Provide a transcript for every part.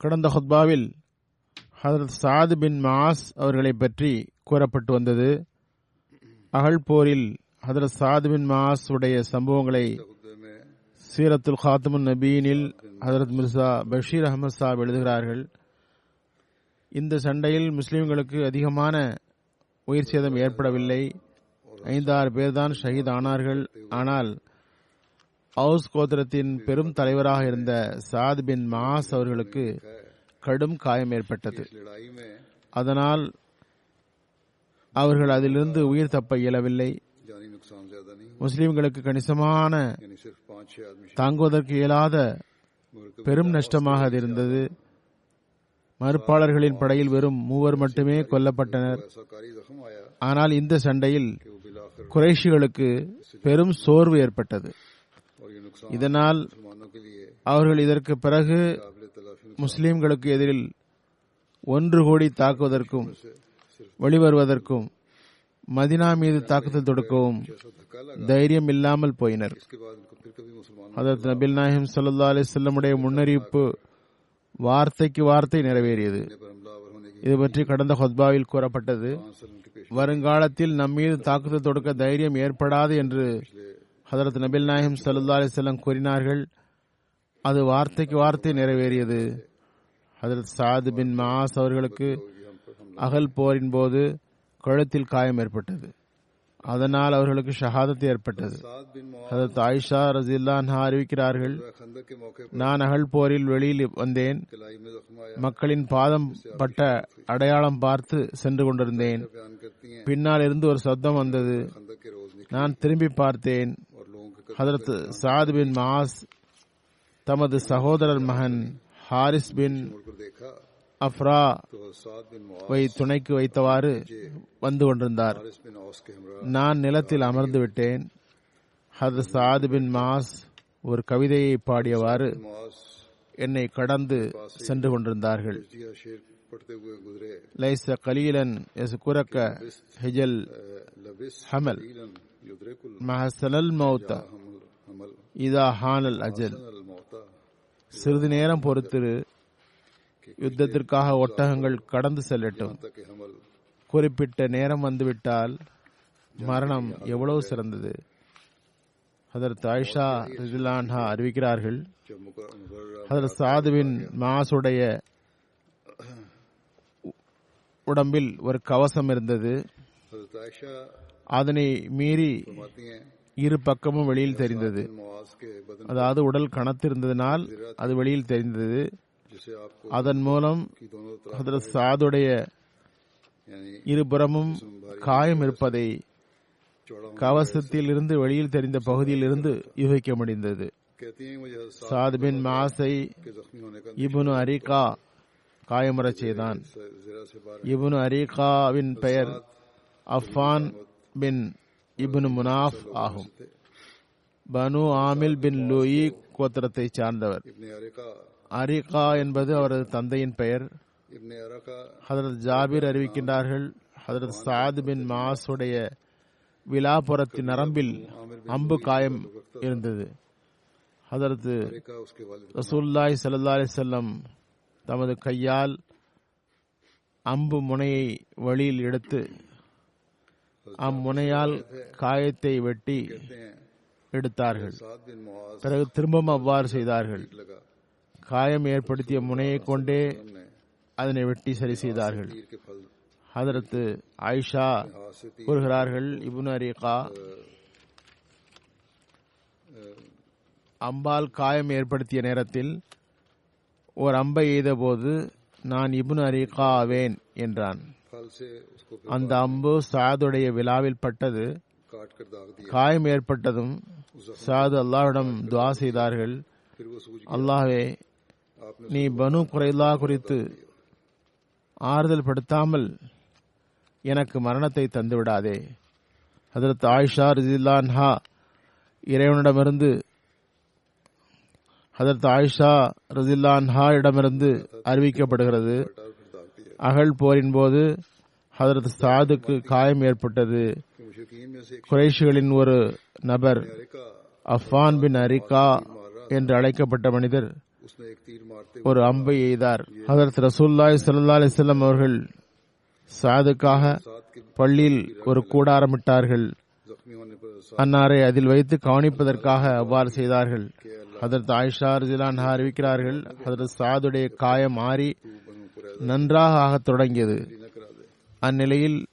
கடந்த ஹுத்பாவில் ஹதரத் சாத் பின் மாஸ் அவர்களை பற்றி கூறப்பட்டு வந்தது. அகழ் போரில் ஹதரத் சாத் பின் மாஸ் உடைய சம்பவங்களை சீரத்துல் காத்தமுன் நபீனில் ஹதரத் மிர்சா பஷீர் அகமது சாப் எழுதுகிறார்கள். இந்த சண்டையில் முஸ்லிம்களுக்கு அதிகமான உயிர் சேதம் ஏற்படவில்லை. ஐந்தாறு பேர்தான் ஷஹீத் ஆனார்கள். ஆனால் அவுஸ் கோத்திரத்தின் பெரும் தலைவராக இருந்த சாத் பின் மாஸ் அவர்களுக்கு கடும் காயம் ஏற்பட்டது. அதனால் அவர்கள் அதிலிருந்து உயிர் தப்ப இயலவில்லை. முஸ்லிம்களுக்கு கணிசமான தாங்குவதற்கு இயலாத பெரும் நஷ்டமாக அது இருந்தது. மறுப்பாளர்களின் படையில் வெறும் மூவர் மட்டுமே கொல்லப்பட்டனர். ஆனால் இந்த சண்டையில் குறைஷிகளுக்கு பெரும் சோர்வு ஏற்பட்டது. இதனால் அவர்கள் இதற்கு பிறகு முஸ்லிம்களுக்கு எதிரில் ஒன்று கோடி தாக்குவதற்கும் வெளிவருவதற்கும் மதினா மீது தாக்குதல் தொடுக்கவும் தைரியம் இல்லாமல் போயினர். அதற்கு நபில் நாயம் சல்லா அலிசல்லமுடைய முன்னறிவிப்பு வார்த்தைக்கு வார்த்தை நிறைவேறியது. இது பற்றி கடந்த ஹொத்பாவில் கூறப்பட்டது. வருங்காலத்தில் நம்மீது தாக்குதல் தொடுக்க தைரியம் ஏற்படாது என்று ஹதரத் நபில் நாயகம் சல்லா அலிசல்லம் கூறினார்கள் அது வார்த்தைக்கு வார்த்தை நிறைவேறியது. ஹதரத் சாது பின் மாஸ் அவர்களுக்கு அகல் போரின் போது கழுத்தில் காயம் ஏற்பட்டது. அதனால் அவர்களுக்கு ஷஹாதத் ஏற்பட்டது. ஹதரத் ஆயிஷா ரசில்லான் அறிவிக்கிறார்கள் நான் அகல் போரில் வெளியில் வந்தேன். மக்களின் பாதம் பட்ட அடையாளம் பார்த்து சென்று கொண்டிருந்தேன். பின்னால் இருந்து ஒரு சத்தம் வந்தது. நான் திரும்பி பார்த்தேன். ஹதரத் சாத் பின் மாஸ் தமது சகோதரர் மகன் ஹாரிஸ் பின் அஃப்ரா வை துணைக்கு வைத்தவாறு வந்து கொண்டிருந்தார். நான் நிலத்தில் அமர்ந்து விட்டேன். ஹதரத் சாத் பின் மாஸ் ஒரு கவிதையை பாடியவாறு என்னை கடந்து சென்று கொண்டிருந்தார்கள். லைச கலீலன் எஸ் குரக்க ஹிஜல் ஹமல். مع سلل மௌத்த இதா ஹானல் அஜல் சிறிது நேரம் பொறுத்திரு. யுத்தத்திற்காக ஒட்டகங்கள் கடந்து செல்லட்டும். குறிப்பிட்ட நேரம் வந்துவிட்டால் மரணம் எவ்வளவு சிறந்தது? அதற்கு ஆயிஷா ரிஜிலான்ஹா அறிவிக்கிறார்கள். அதில் சாதுவின் மாசுடைய உடம்பில் ஒரு கவசம் இருந்தது. அதனை மீறி இரு பக்கமும் வெளியில் தெரிந்தது. அதாவது உடல் கணத்திருந்ததினால் அது வெளியில் தெரிந்தது. அதன் மூலம் ஹதரத் சாதுடைய இருபுறமும் காயம் இருப்பதை கவசத்தில் இருந்து வெளியில் தெரிந்த பகுதியில் இருந்து யூகிக்க முடிந்தது. சாதுபின் மாசை இபுனு அரிகா காயமுறச் செய்தான். இபுனு அரிகாவின் பெயர் அஃபான் பின் இப்னு முனாஃப் ஆகும். பனு ஆமில் பின் லூயி கோத்திரத்தை சார்ந்தவர். அரிகா என்பது அவரது தந்தையின் பெயர். ஹதரத் ஜாபிர் அறிவிக்கின்றார்கள். ஹதரத் சாத் பின் மாசுடைய விலாபுரத்தின் நரம்பில் அம்பு காயம் இருந்தது. ஹதரத்து ரசூல்லாய் சல்லா அலிசல்லம் தமது கையால் அம்பு முனையை வழியில் எடுத்து அம்முனையால் காயத்தை வெட்டி எடுத்தார்கள். பிறகு திரும்பவும் அவ்வாறு செய்தார்கள். காயம் ஏற்படுத்திய முனையை கொண்டே அதனை வெட்டி சரி செய்தார்கள். ஹதரத்து ஆயிஷா கூறுகிறார்கள் இபுன் அரீகா அம்பால் காயம் ஏற்படுத்திய நேரத்தில் ஒரு அம்பை எய்தபோது நான் இபுன் அரீகா ஆவேன் என்றான். அந்த அம்பு சாதுடைய விழாவில் பட்டது. காயம் ஏற்பட்டதும் சாது அல்லாஹிடம் துவா செய்தார்கள். அல்லாஹே நீ பனு குறைலா குறித்து ஆறுதல் படுத்தாமல் எனக்கு மரணத்தை தந்துவிடாதே அதற்கு ஆயிஷா ரிதில்லான்ஹா இறைவனிடமிருந்து அதற்கு ஆயிஷா ரதில்லான்ஹா இடமிருந்து அறிவிக்கப்படுகிறது. அகழ் போரின் போது ஹதரத் சாதுக்கு காயம் ஏற்பட்டது. குறைஷிகளின் ஒரு நபர் அஃபான் பின் அரிகா என்று அழைக்கப்பட்ட மனிதர் ஒரு அம்பை எய்தார். ஹதரத் ரசூல்லாய் சல்லா அலிஸ்லாம் அவர்கள் சாதுக்காக பள்ளியில் ஒரு கூடாரமிட்டார்கள் அன்னாரை அதில் வைத்து கவனிப்பதற்காக அவ்வாறு செய்தார்கள். ஹதரத் ஆயிஷா ரஜிலான் அறிவிக்கிறார்கள் ஹதரத் சாதுடைய காயம் மாறி நன்றாக ஆகத் தொடங்கியது. அந்நிலையில்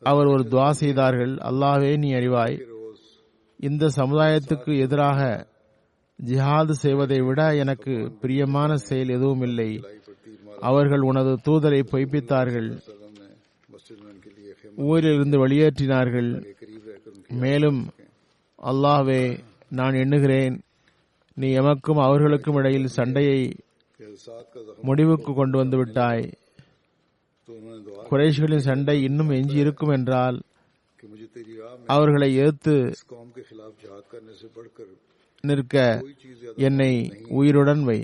அவர் ஒரு துவா செய்தார்கள். அல்லாவே நீ அறிவாய் இந்த சமுதாயத்துக்கு எதிராக ஜிஹாது செய்வதை விட எனக்கு பிரியமான செயல் எதுவும் இல்லை. அவர்கள் உனது தூதரை பொய்ப்பித்தார்கள். ஊரிலிருந்து வெளியேற்றினார்கள். மேலும் அல்லாவே நான் எண்ணுகிறேன் நீ எமக்கும் அவர்களுக்கும் இடையில் சண்டையை முடிவுக்கு கொண்டு வந்து விட்டாய் குறைஷிகளின் சண்டை இன்னும் எஞ்சி இருக்கும் என்றால் அவர்களை எதிர்த்து நிற்க என்னை உயிருடன் வை.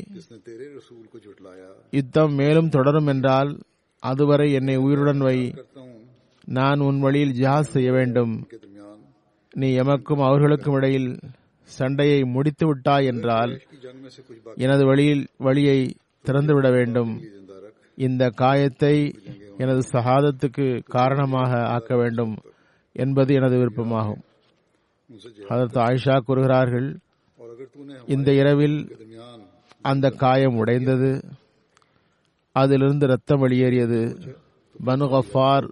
யுத்தம் மேலும் தொடரும் என்றால் அதுவரை என்னை உயிருடன் வை. நான் உன் வழியில் ஜிஹாஸ் செய்ய வேண்டும். நீ எமக்கும் அவர்களுக்கும் இடையில் சண்டையை முடித்து விட்டாய் என்றால் எனது வழியில் வழியை திறந்துவிட வேண்டும். இந்த காயத்தை எனது சகாதத்துக்கு காரணமாக ஆக்க வேண்டும் என்பது எனது விருப்பமாகும். அதற்கு ஆயிஷா கூறுகிறார்கள் இந்த இரவில் அந்த காயம் உடைந்தது அதிலிருந்து ரத்தம் வெளியேறியது. பனு கஃபார்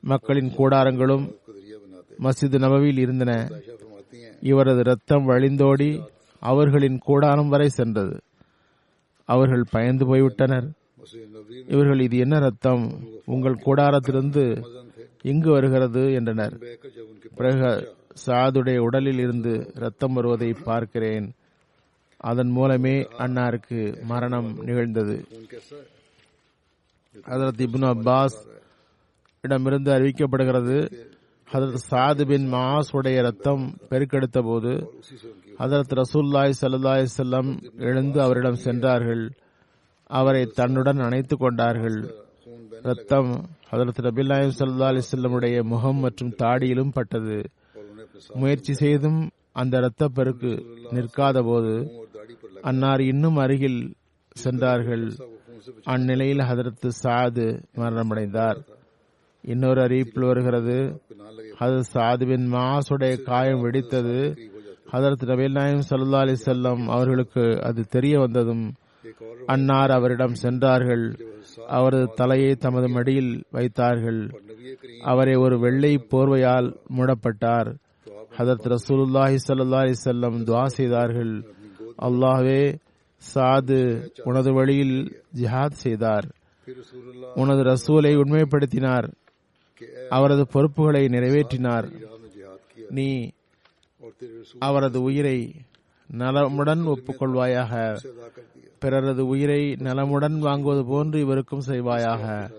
மக்களின் கூடாரங்களும் மஸ்ஜித் நபவியில் இருந்தன. இவரது ரத்தம் வழிந்தோடி அவர்களின் கூடாரம் வரை சென்றது. அவர்கள் பயந்து போய்விட்டனர். இவர்கள் இது என்ன ரத்தம்? உங்கள் கூடாரத்திலிருந்து எங்கு வருகிறது? என்றனர். பிறகு சாதுடைய உடலில் இருந்து ரத்தம் வருவதை பார்க்கிறேன். அதன் மூலமே அன்னாருக்கு மரணம் நிகழ்ந்தது. ஹதரத் இப்னு அப்பாஸ் இடமிருந்து அறிவிக்கப்படுகிறது ஹதரத் சாது பின் மாஸ் உடைய ரத்தம் பெருக்கெடுத்த போது ஹசரத் ரசூல்லாய் சல்லாய் செல்லம் எழுந்து அவரிடம் சென்றார்கள். அவரை தன்னுடன் அணைத்து கொண்டார்கள். ரத்தம் ஹசரத் நபில்லாயும் சல்லா அலி செல்லமுடைய முகம் மற்றும் தாடியிலும் பட்டது. முயற்சி செய்தும் அந்த இரத்த பெருக்கு நிற்காத போது அன்னார் இன்னும் அருகில் சென்றார்கள். அந்நிலையில் ஹதரத் சாது மரணமடைந்தார். இன்னொரு அறிவிப்பில் வருகிறது ஹதரத் சாதுவின் மாசுடைய காயம் வெடித்தது. ஹதரத் நபீல் நாயம் சல்லா அலி செல்லம் அவர்களுக்கு அது தெரிய வந்ததும் அன்னார் அவரிடம் சென்றார்கள். அவரது தலையை தமது மடியில் வைத்தார்கள். அவரை ஒரு வெள்ளை போர்வையால் மூடப்பட்டார். ஹதரத் ரசூலுல்லாஹி சல்லா அலி செல்லம் துவா செய்தார்கள். அல்லாஹே சாது உனது வழியில் ஜிஹாத் செய்தார். உனது ரசூலை உண்மைப்படுத்தினார். அவரது பொறுப்புகளை நிறைவேற்றினார். நீ அவரது உயிரை நலமுடன் ஒப்புக்கொள்வாயாக. பிறரது உயிரை நலமுடன் வாங்குவது போன்று இவருக்கும் செய்வாயாக.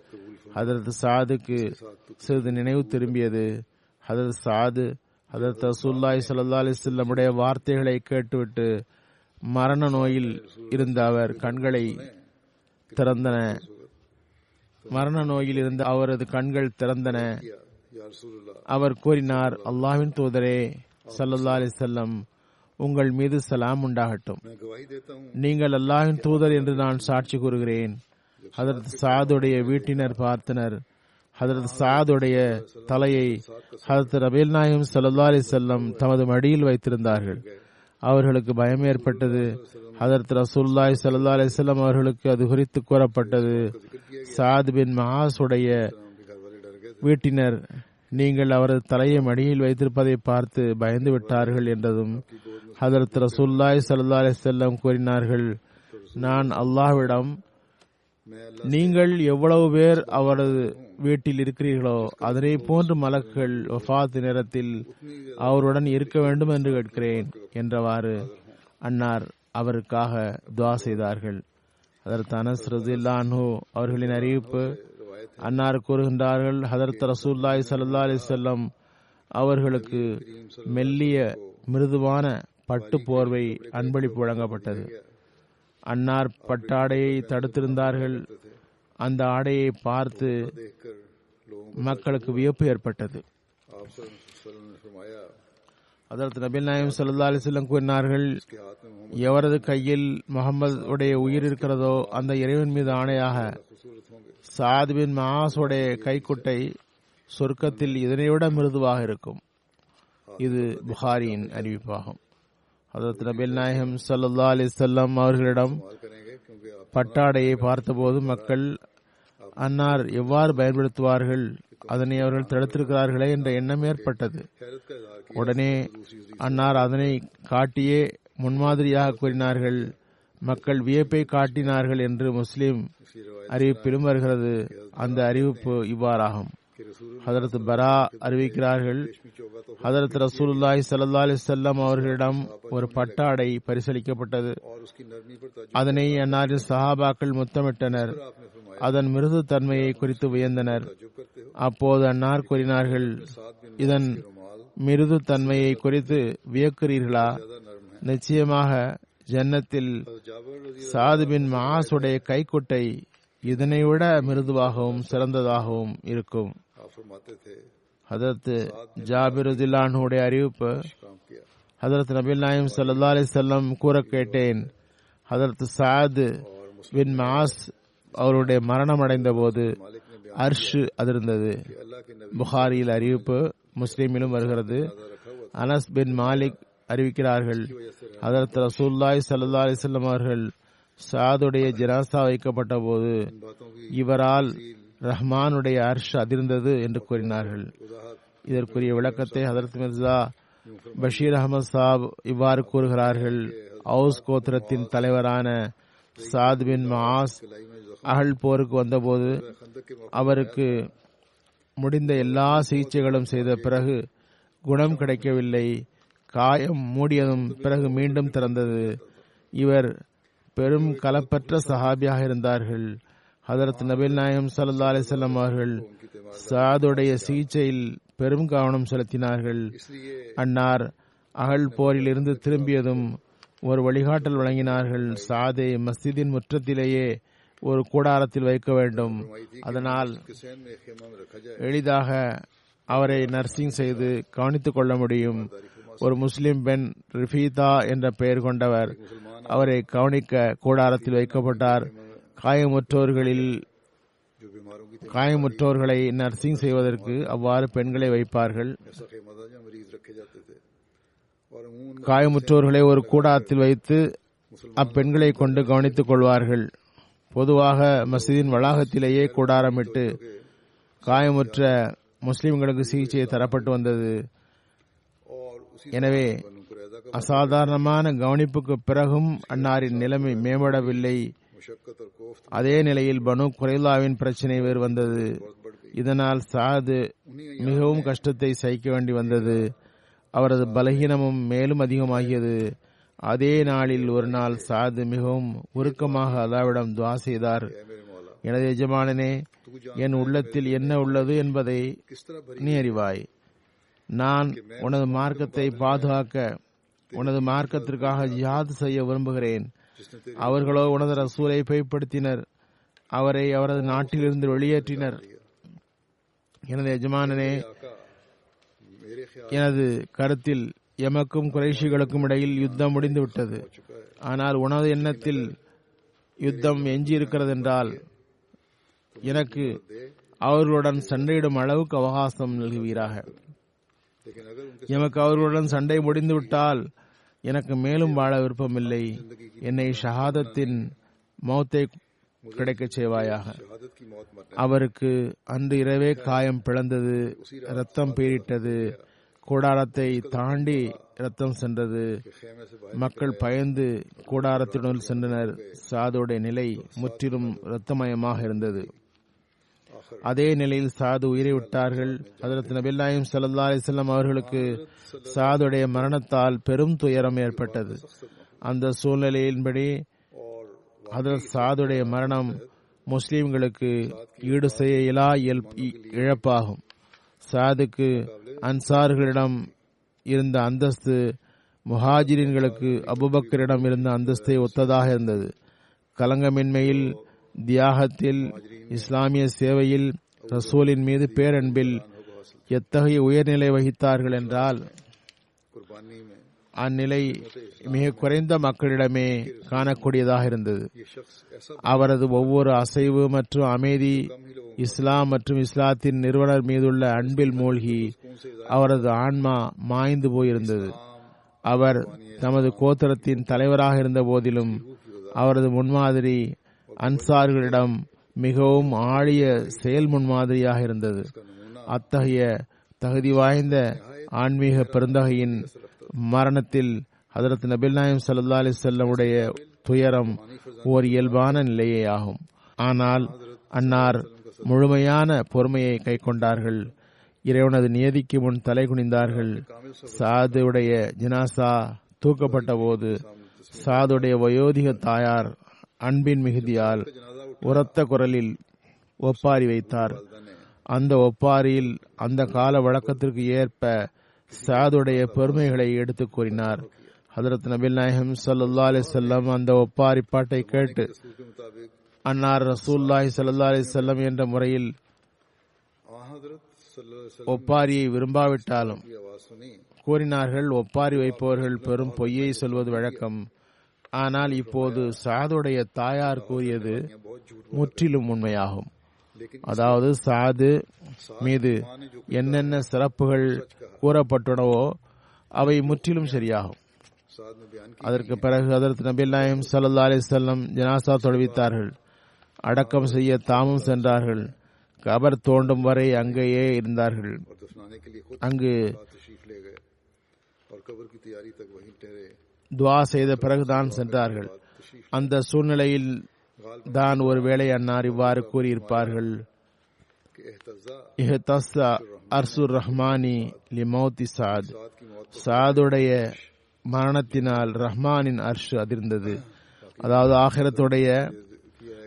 ஹதரத் சாதுக்கு சிறிது நினைவு திரும்பியது. அதரது சாது ஹதரத் ரசூல்லாய் சல்லா அலிஸ்லமுடைய வார்த்தைகளை கேட்டுவிட்டு மரண நோயில் இருந்த அவர் கண்களை திறந்தன. மரண நோயில் இருந்த அவரது கண்கள் திறந்தன. அவர் கூறினார் அல்லாவின் தூதரே சல்லா அலி செல்லம் உங்கள் மீது சலாம் உண்டாகட்டும். நீங்கள் அல்லாஹின் தூதர் என்று நான் சாட்சி கூறுகிறேன். ஹதரத் சாதுடைய வீட்டினர் பார்த்தனர். ஹதரத் சாதுடைய தலையை ஹதரத் ரபேல் நாயகம் சல்லா அலி செல்லம் தமது மடியில் வைத்திருந்தார்கள். அவர்களுக்கு பயம் ஏற்பட்டது. ஹதரத் ரசூல்லாய் சல்லா அலி செல்லம் அவர்களுக்கு அது குறித்து கூறப்பட்டது. சாத் பின் மஹாசுடைய வீட்டினர் நீங்கள் அவரது தலையை மடியில் வைத்திருப்பதை பார்த்து பயந்து விட்டார்கள் என்றதும் ஹதரத் ரசூல்லாய் சல்லா அலி செல்லம் கூறினார்கள் நான் அல்லாஹ்விடம் நீங்கள் எவ்வளவு பேர் அவரது வீட்டில் இருக்கிறீர்களோ அதனை போன்று மலக்குகள் வஃத் நேரத்தில் அவருடன் இருக்க வேண்டும் என்று கேட்கிறேன் என்றவாறு அன்னார் அவருக்காக துவா செய்தார்கள். அதற்கான அனஸ் ரசில்லா அவர்களின் அறிவிப்பு அன்னார் கூறுகின்றார்கள் ஹதரத் ரசூல்லாய் சல்லா அலி செல்லம் அவர்களுக்கு மெல்லிய மிருதுவான பட்டு போர்வை அன்பளிப்பு வழங்கப்பட்டது. அன்னார் பட்டாடையை தடுத்திருந்தார்கள். அந்த ஆடையை பார்த்து மக்களுக்கு வியப்பு ஏற்பட்டது. அதற்கு நபில் நாயம் சல்லா அலிசல்லம் கூறினார்கள் எவரது கையில் முகமது உடைய உயிர் இருக்கிறதோ அந்த இறைவன் மீது ஆணையாக சாதுவின் மாசுடைய கைக்குட்டை சொர்க்கத்தில் இதனைவிட மிருதுவாக இருக்கும். இது புகாரியின் அறிவிப்பாகும். அதற்கு நபில் நாயகம் சல்லா அலிசல்லாம் அவர்களிடம் பட்டாடையை பார்த்தபோது மக்கள் அன்னார் எவ்வாறு பயன்படுத்துவார்கள் அதனை அவர்கள் தடுத்திருக்கிறார்களே என்ற எண்ணம் ஏற்பட்டது. உடனே அன்னார் அதனை காட்டியே முன்மாதிரியாக கூறினார்கள். மக்கள் வியப்பை காட்டினார்கள் என்று முஸ்லிம் அறிவிப்பிலும் வருகிறது. அந்த அறிவிப்பு இவ்வாறாகும். ஹதரத் பரா அறிவிக்கிறார்கள் ஹதரத் ரசூலுல்லாய் சல்லா அலிசல்லாம் அவர்களிடம் ஒரு பட்டாடை பரிசளிக்கப்பட்டது. அதனை அன்னாரின் சஹாபாக்கள் முத்தமிட்டனர். அதன் மிருது தன்மையை குறித்து வியந்தனர். அப்போது அன்னார் கூறினார்கள் இதன் மிருது தன்மையை குறித்து வியக்கிறீர்களா? நிச்சயமாக ஜன்னத்தில் சாதுபின் மாசுடைய கைக்குட்டை இதனை விட மிருதுவாகவும் சிறந்ததாகவும் இருக்கும். ஹதரத் ஜாபிருதில்லானுடைய அறிவிப்பு ஹதரத் நபில் நாயம் சல்லா அலி செல்லம் கூற கேட்டேன் ஹதரத் சாது பின் மாஸ் அவருடைய மரணம் அடைந்த போது அர்ஷு அதிர்ந்தது. புகாரியில் அறிவிப்பு முஸ்லீமிலும் வருகிறது. அனஸ் பின் மாலிக் அறிவிக்கிறார்கள். அதற்கு ரசூல்லாய் சல்லா அலிசல்லம் அவர்கள் சாதுடைய ஜினாசா வைக்கப்பட்ட போது இவரால் ரஹ்மானுடைய அர்ஷ் அதிர்ந்தது என்று கூறினார்கள். இதற்குரிய விளக்கத்தை ஹதரத் மிர்சா பஷீர் அகமது சாப் இவ்வாறு கூறுகிறார்கள். ஹவுஸ் கோத்திரத்தின் தலைவரான சாத் பின் மாஸ் அகல் போருக்கு வந்தபோது அவருக்கு முடிந்த எல்லா சிகிச்சைகளும் செய்த பிறகு குணம் கிடைக்கவில்லை. காயம் மூடியதும் பிறகு மீண்டும் திறந்தது. இவர் பெரும் கலப்பற்ற சஹாபியாக இருந்தார்கள். ஹதரத் நபில் நாயம் சல்லா அலிசல்லாம் அவர்கள் சாதுடைய சிகிச்சையில் பெரும் கவனம் செலுத்தினார்கள். அன்னார் அகல் போரில் இருந்து திரும்பியதும் ஒரு வழிகாட்டல் வழங்கினார்கள். சாதை மஸ்ஜிதின் முற்றத்திலேயே ஒரு கூடாரத்தில் வைக்க வேண்டும். அதனால் எளிதாக அவரை நர்சிங் செய்து கவனித்துக் கொள்ள முடியும். ஒரு முஸ்லிம் பெண் ரிஃபீதா என்ற பெயர் கொண்டவர் அவரை கவனிக்க கூடாரத்தில் வைக்கப்பட்டார். காயமுற்றோர்களில் காயமுற்றோர்களை நர்சிங் செய்வதற்கு அவ்வாறு பெண்களை வைப்பார்கள். காயமுற்றோர்களை ஒரு கூடாரத்தில் வைத்து அப்பெண்களை கொண்டு கவனித்துக் கொள்வார்கள். பொதுவாக மசிதின் வளாகத்திலேயே கூடாரமிட்டு காயமுற்ற முஸ்லிம்களுக்கு சிகிச்சை தரப்பட்டு வந்தது. எனவே அசாதாரணமான கவனிப்புக்கு பிறகும் அன்னாரின் நிலைமை மேம்படவில்லை. அதே நிலையில் பனு குரைலாவின் பிரச்சனை வேறு வந்தது. இதனால் சாது மிகவும் கஷ்டத்தை சகிக்க வேண்டி வந்தது. அவரது பலகீனமும் மேலும் அதிகமாகியது. அதே நாளில் ஒரு நாள் சாது மிகவும் உருக்கமாக அல்லாவிடம் துவா செய்தார். எனது எஜமானனே என் உள்ளத்தில் என்ன உள்ளது என்பதை நீ அறிவாய். நான் உனது மார்க்கத்தை பாதுகாக்க உனது மார்க்கத்திற்காக ஜிஹாத் செய்ய விரும்புகிறேன். அவர்களோ உனது ரசூலை பயப்படுத்தினர். அவரை அவரது நாட்டிலிருந்து வெளியேற்றினர். எனது எஜமானனே எனது கருத்தில் எமக்கும் குறைஷிகளுக்கும் இடையில் யுத்தம் முடிந்துவிட்டது. ஆனால் உனது எண்ணத்தில் யுத்தம் எஞ்சியிருக்கிறது என்றால் எனக்கு அவர்களுடன் சண்டையிடும் அளவுக்கு அவகாசம் நல்குவீராக. எமக்கு அவர்களுடன் சண்டை முடிந்துவிட்டால் எனக்கு மேலும் வாழ விருப்பமில்லை. என்னை ஷஹாதத்தின் மௌத்தை கிடைக்கச் செய்வாயாக. அவருக்கு அன்று இரவே காயம் பிளந்தது ரத்தம் பீரிட்டது கூடாரத்தை தாண்டி ரத்தம் சென்றது. மக்கள் பயந்து கூடாரத்துடன் சென்றனர். சாதோடைய நிலை முற்றிலும் ரத்தமயமாக இருந்தது. அதே நிலையில் சாது உயிரை விட்டார்கள். அதற்கு நபில்லாயும் சல்லா அலிசல்லாம் அவர்களுக்கு சாதுடைய மரணத்தால் பெரும் துயரம் ஏற்பட்டது. அந்த சூழ்நிலையின்படி அதர் சாதுடைய மரணம் முஸ்லிம்களுக்கு ஈடு செய்ய இலா இ- இழப்பாகும். சாதுக்கு அன்சார்களிடம் இருந்த அந்தஸ்து முஹாஜிரின்களுக்கு அபுபக்கரிடம் இருந்த அந்தஸ்தை ஒத்ததாக இருந்தது. கலங்கமின்மையில் தியாகத்தில் இஸ்லாமிய சேவையில் ரசூலின் மீது பேரன்பில் எத்தகைய உயர்நிலை வகித்தார்கள் என்றால் அந்நிலை மிக குறைந்த மக்களிடமே காணக்கூடியதாக இருந்தது. அவரது ஒவ்வொரு அசைவு மற்றும் அமைதி இஸ்லாம் மற்றும் இஸ்லாத்தின் நிறுவனர் மீதுள்ள அன்பில் மூழ்கி அவரது ஆன்மா மாய்ந்து போயிருந்தது. அவர் தமது கோத்திரத்தின் தலைவராக இருந்த போதிலும் அவரது முன்மாதிரி அன்சார்களிடம் மிகவும் ஆழிய செயல் முன்மாதிரியாக இருந்தது. அத்தகைய தகுதி வாய்ந்த ஆன்மீக பெருந்தகையின் மரணத்தில் ஹதரத் நபில் நாயம் சல்லா அலிசல்லமுடைய துயரம் ஓர் இயல்பான நிலையே ஆகும். ஆனால் அன்னார் முழுமையான பொறுமையை கைக்கொண்டார்கள் இறைவனது நியதிக்கு முன் தலை குனிந்தார்கள். சாதுடைய ஜினாசா தூக்கப்பட்ட போது சாதுடைய வயோதிக தாயார் அன்பின் மிகுதியால் உரத்த குரலில் ஒப்பாரி வைத்தார். அந்த ஒப்பாரியில் அந்த கால வழக்கத்திற்கு ஏற்ப சாதுடைய பெருமைகளை எடுத்து கூறினார். ஹதரத் நபில் நாயகம் சல்லா அலி செல்லம் அந்த ஒப்பாரி பாட்டை கேட்டு அன்னார் ரசூல்லாஹி சல்லா அலி சொல்லம் என்ற முறையில் ஒப்பாரியை விரும்பாவிட்டாலும் கூறினார்கள் ஒப்பாரி வைப்பவர்கள் பெரும் பொய்யை சொல்வது வழக்கம். ஆனால் இப்போது சாதுடைய தாயார் கூறியது முற்றிலும் உண்மையாகும். அதாவது சாது மீது என்னென்ன சிறப்புகள் கூறப்பட்டனவோ அவை முற்றிலும் சரியாகும். அதற்கு பிறகு அதற்கு நபில்லாயம் சல்லா அலி செல்லம் ஜனாசா தொழுவித்தார்கள். அடக்கம் செய்ய தாமும் சென்றார்கள். கபர் தோண்டும் வரை அங்கேயே இருந்தார்கள். அங்கு துவா செய்த பிறகுதான் சென்றார்கள். அந்த சூழ்நிலையில் தான் ஒருவேளை அன்னார் இவ்வாறு கூறியிருப்பார்கள். அர்சுர் ரஹ்மானி லிமௌதி சாத். சாதுடைய மரணத்தினால் ரஹ்மானின் அர்ஷு அதிர்ந்தது. அதாவது ஆகிரத்துடைய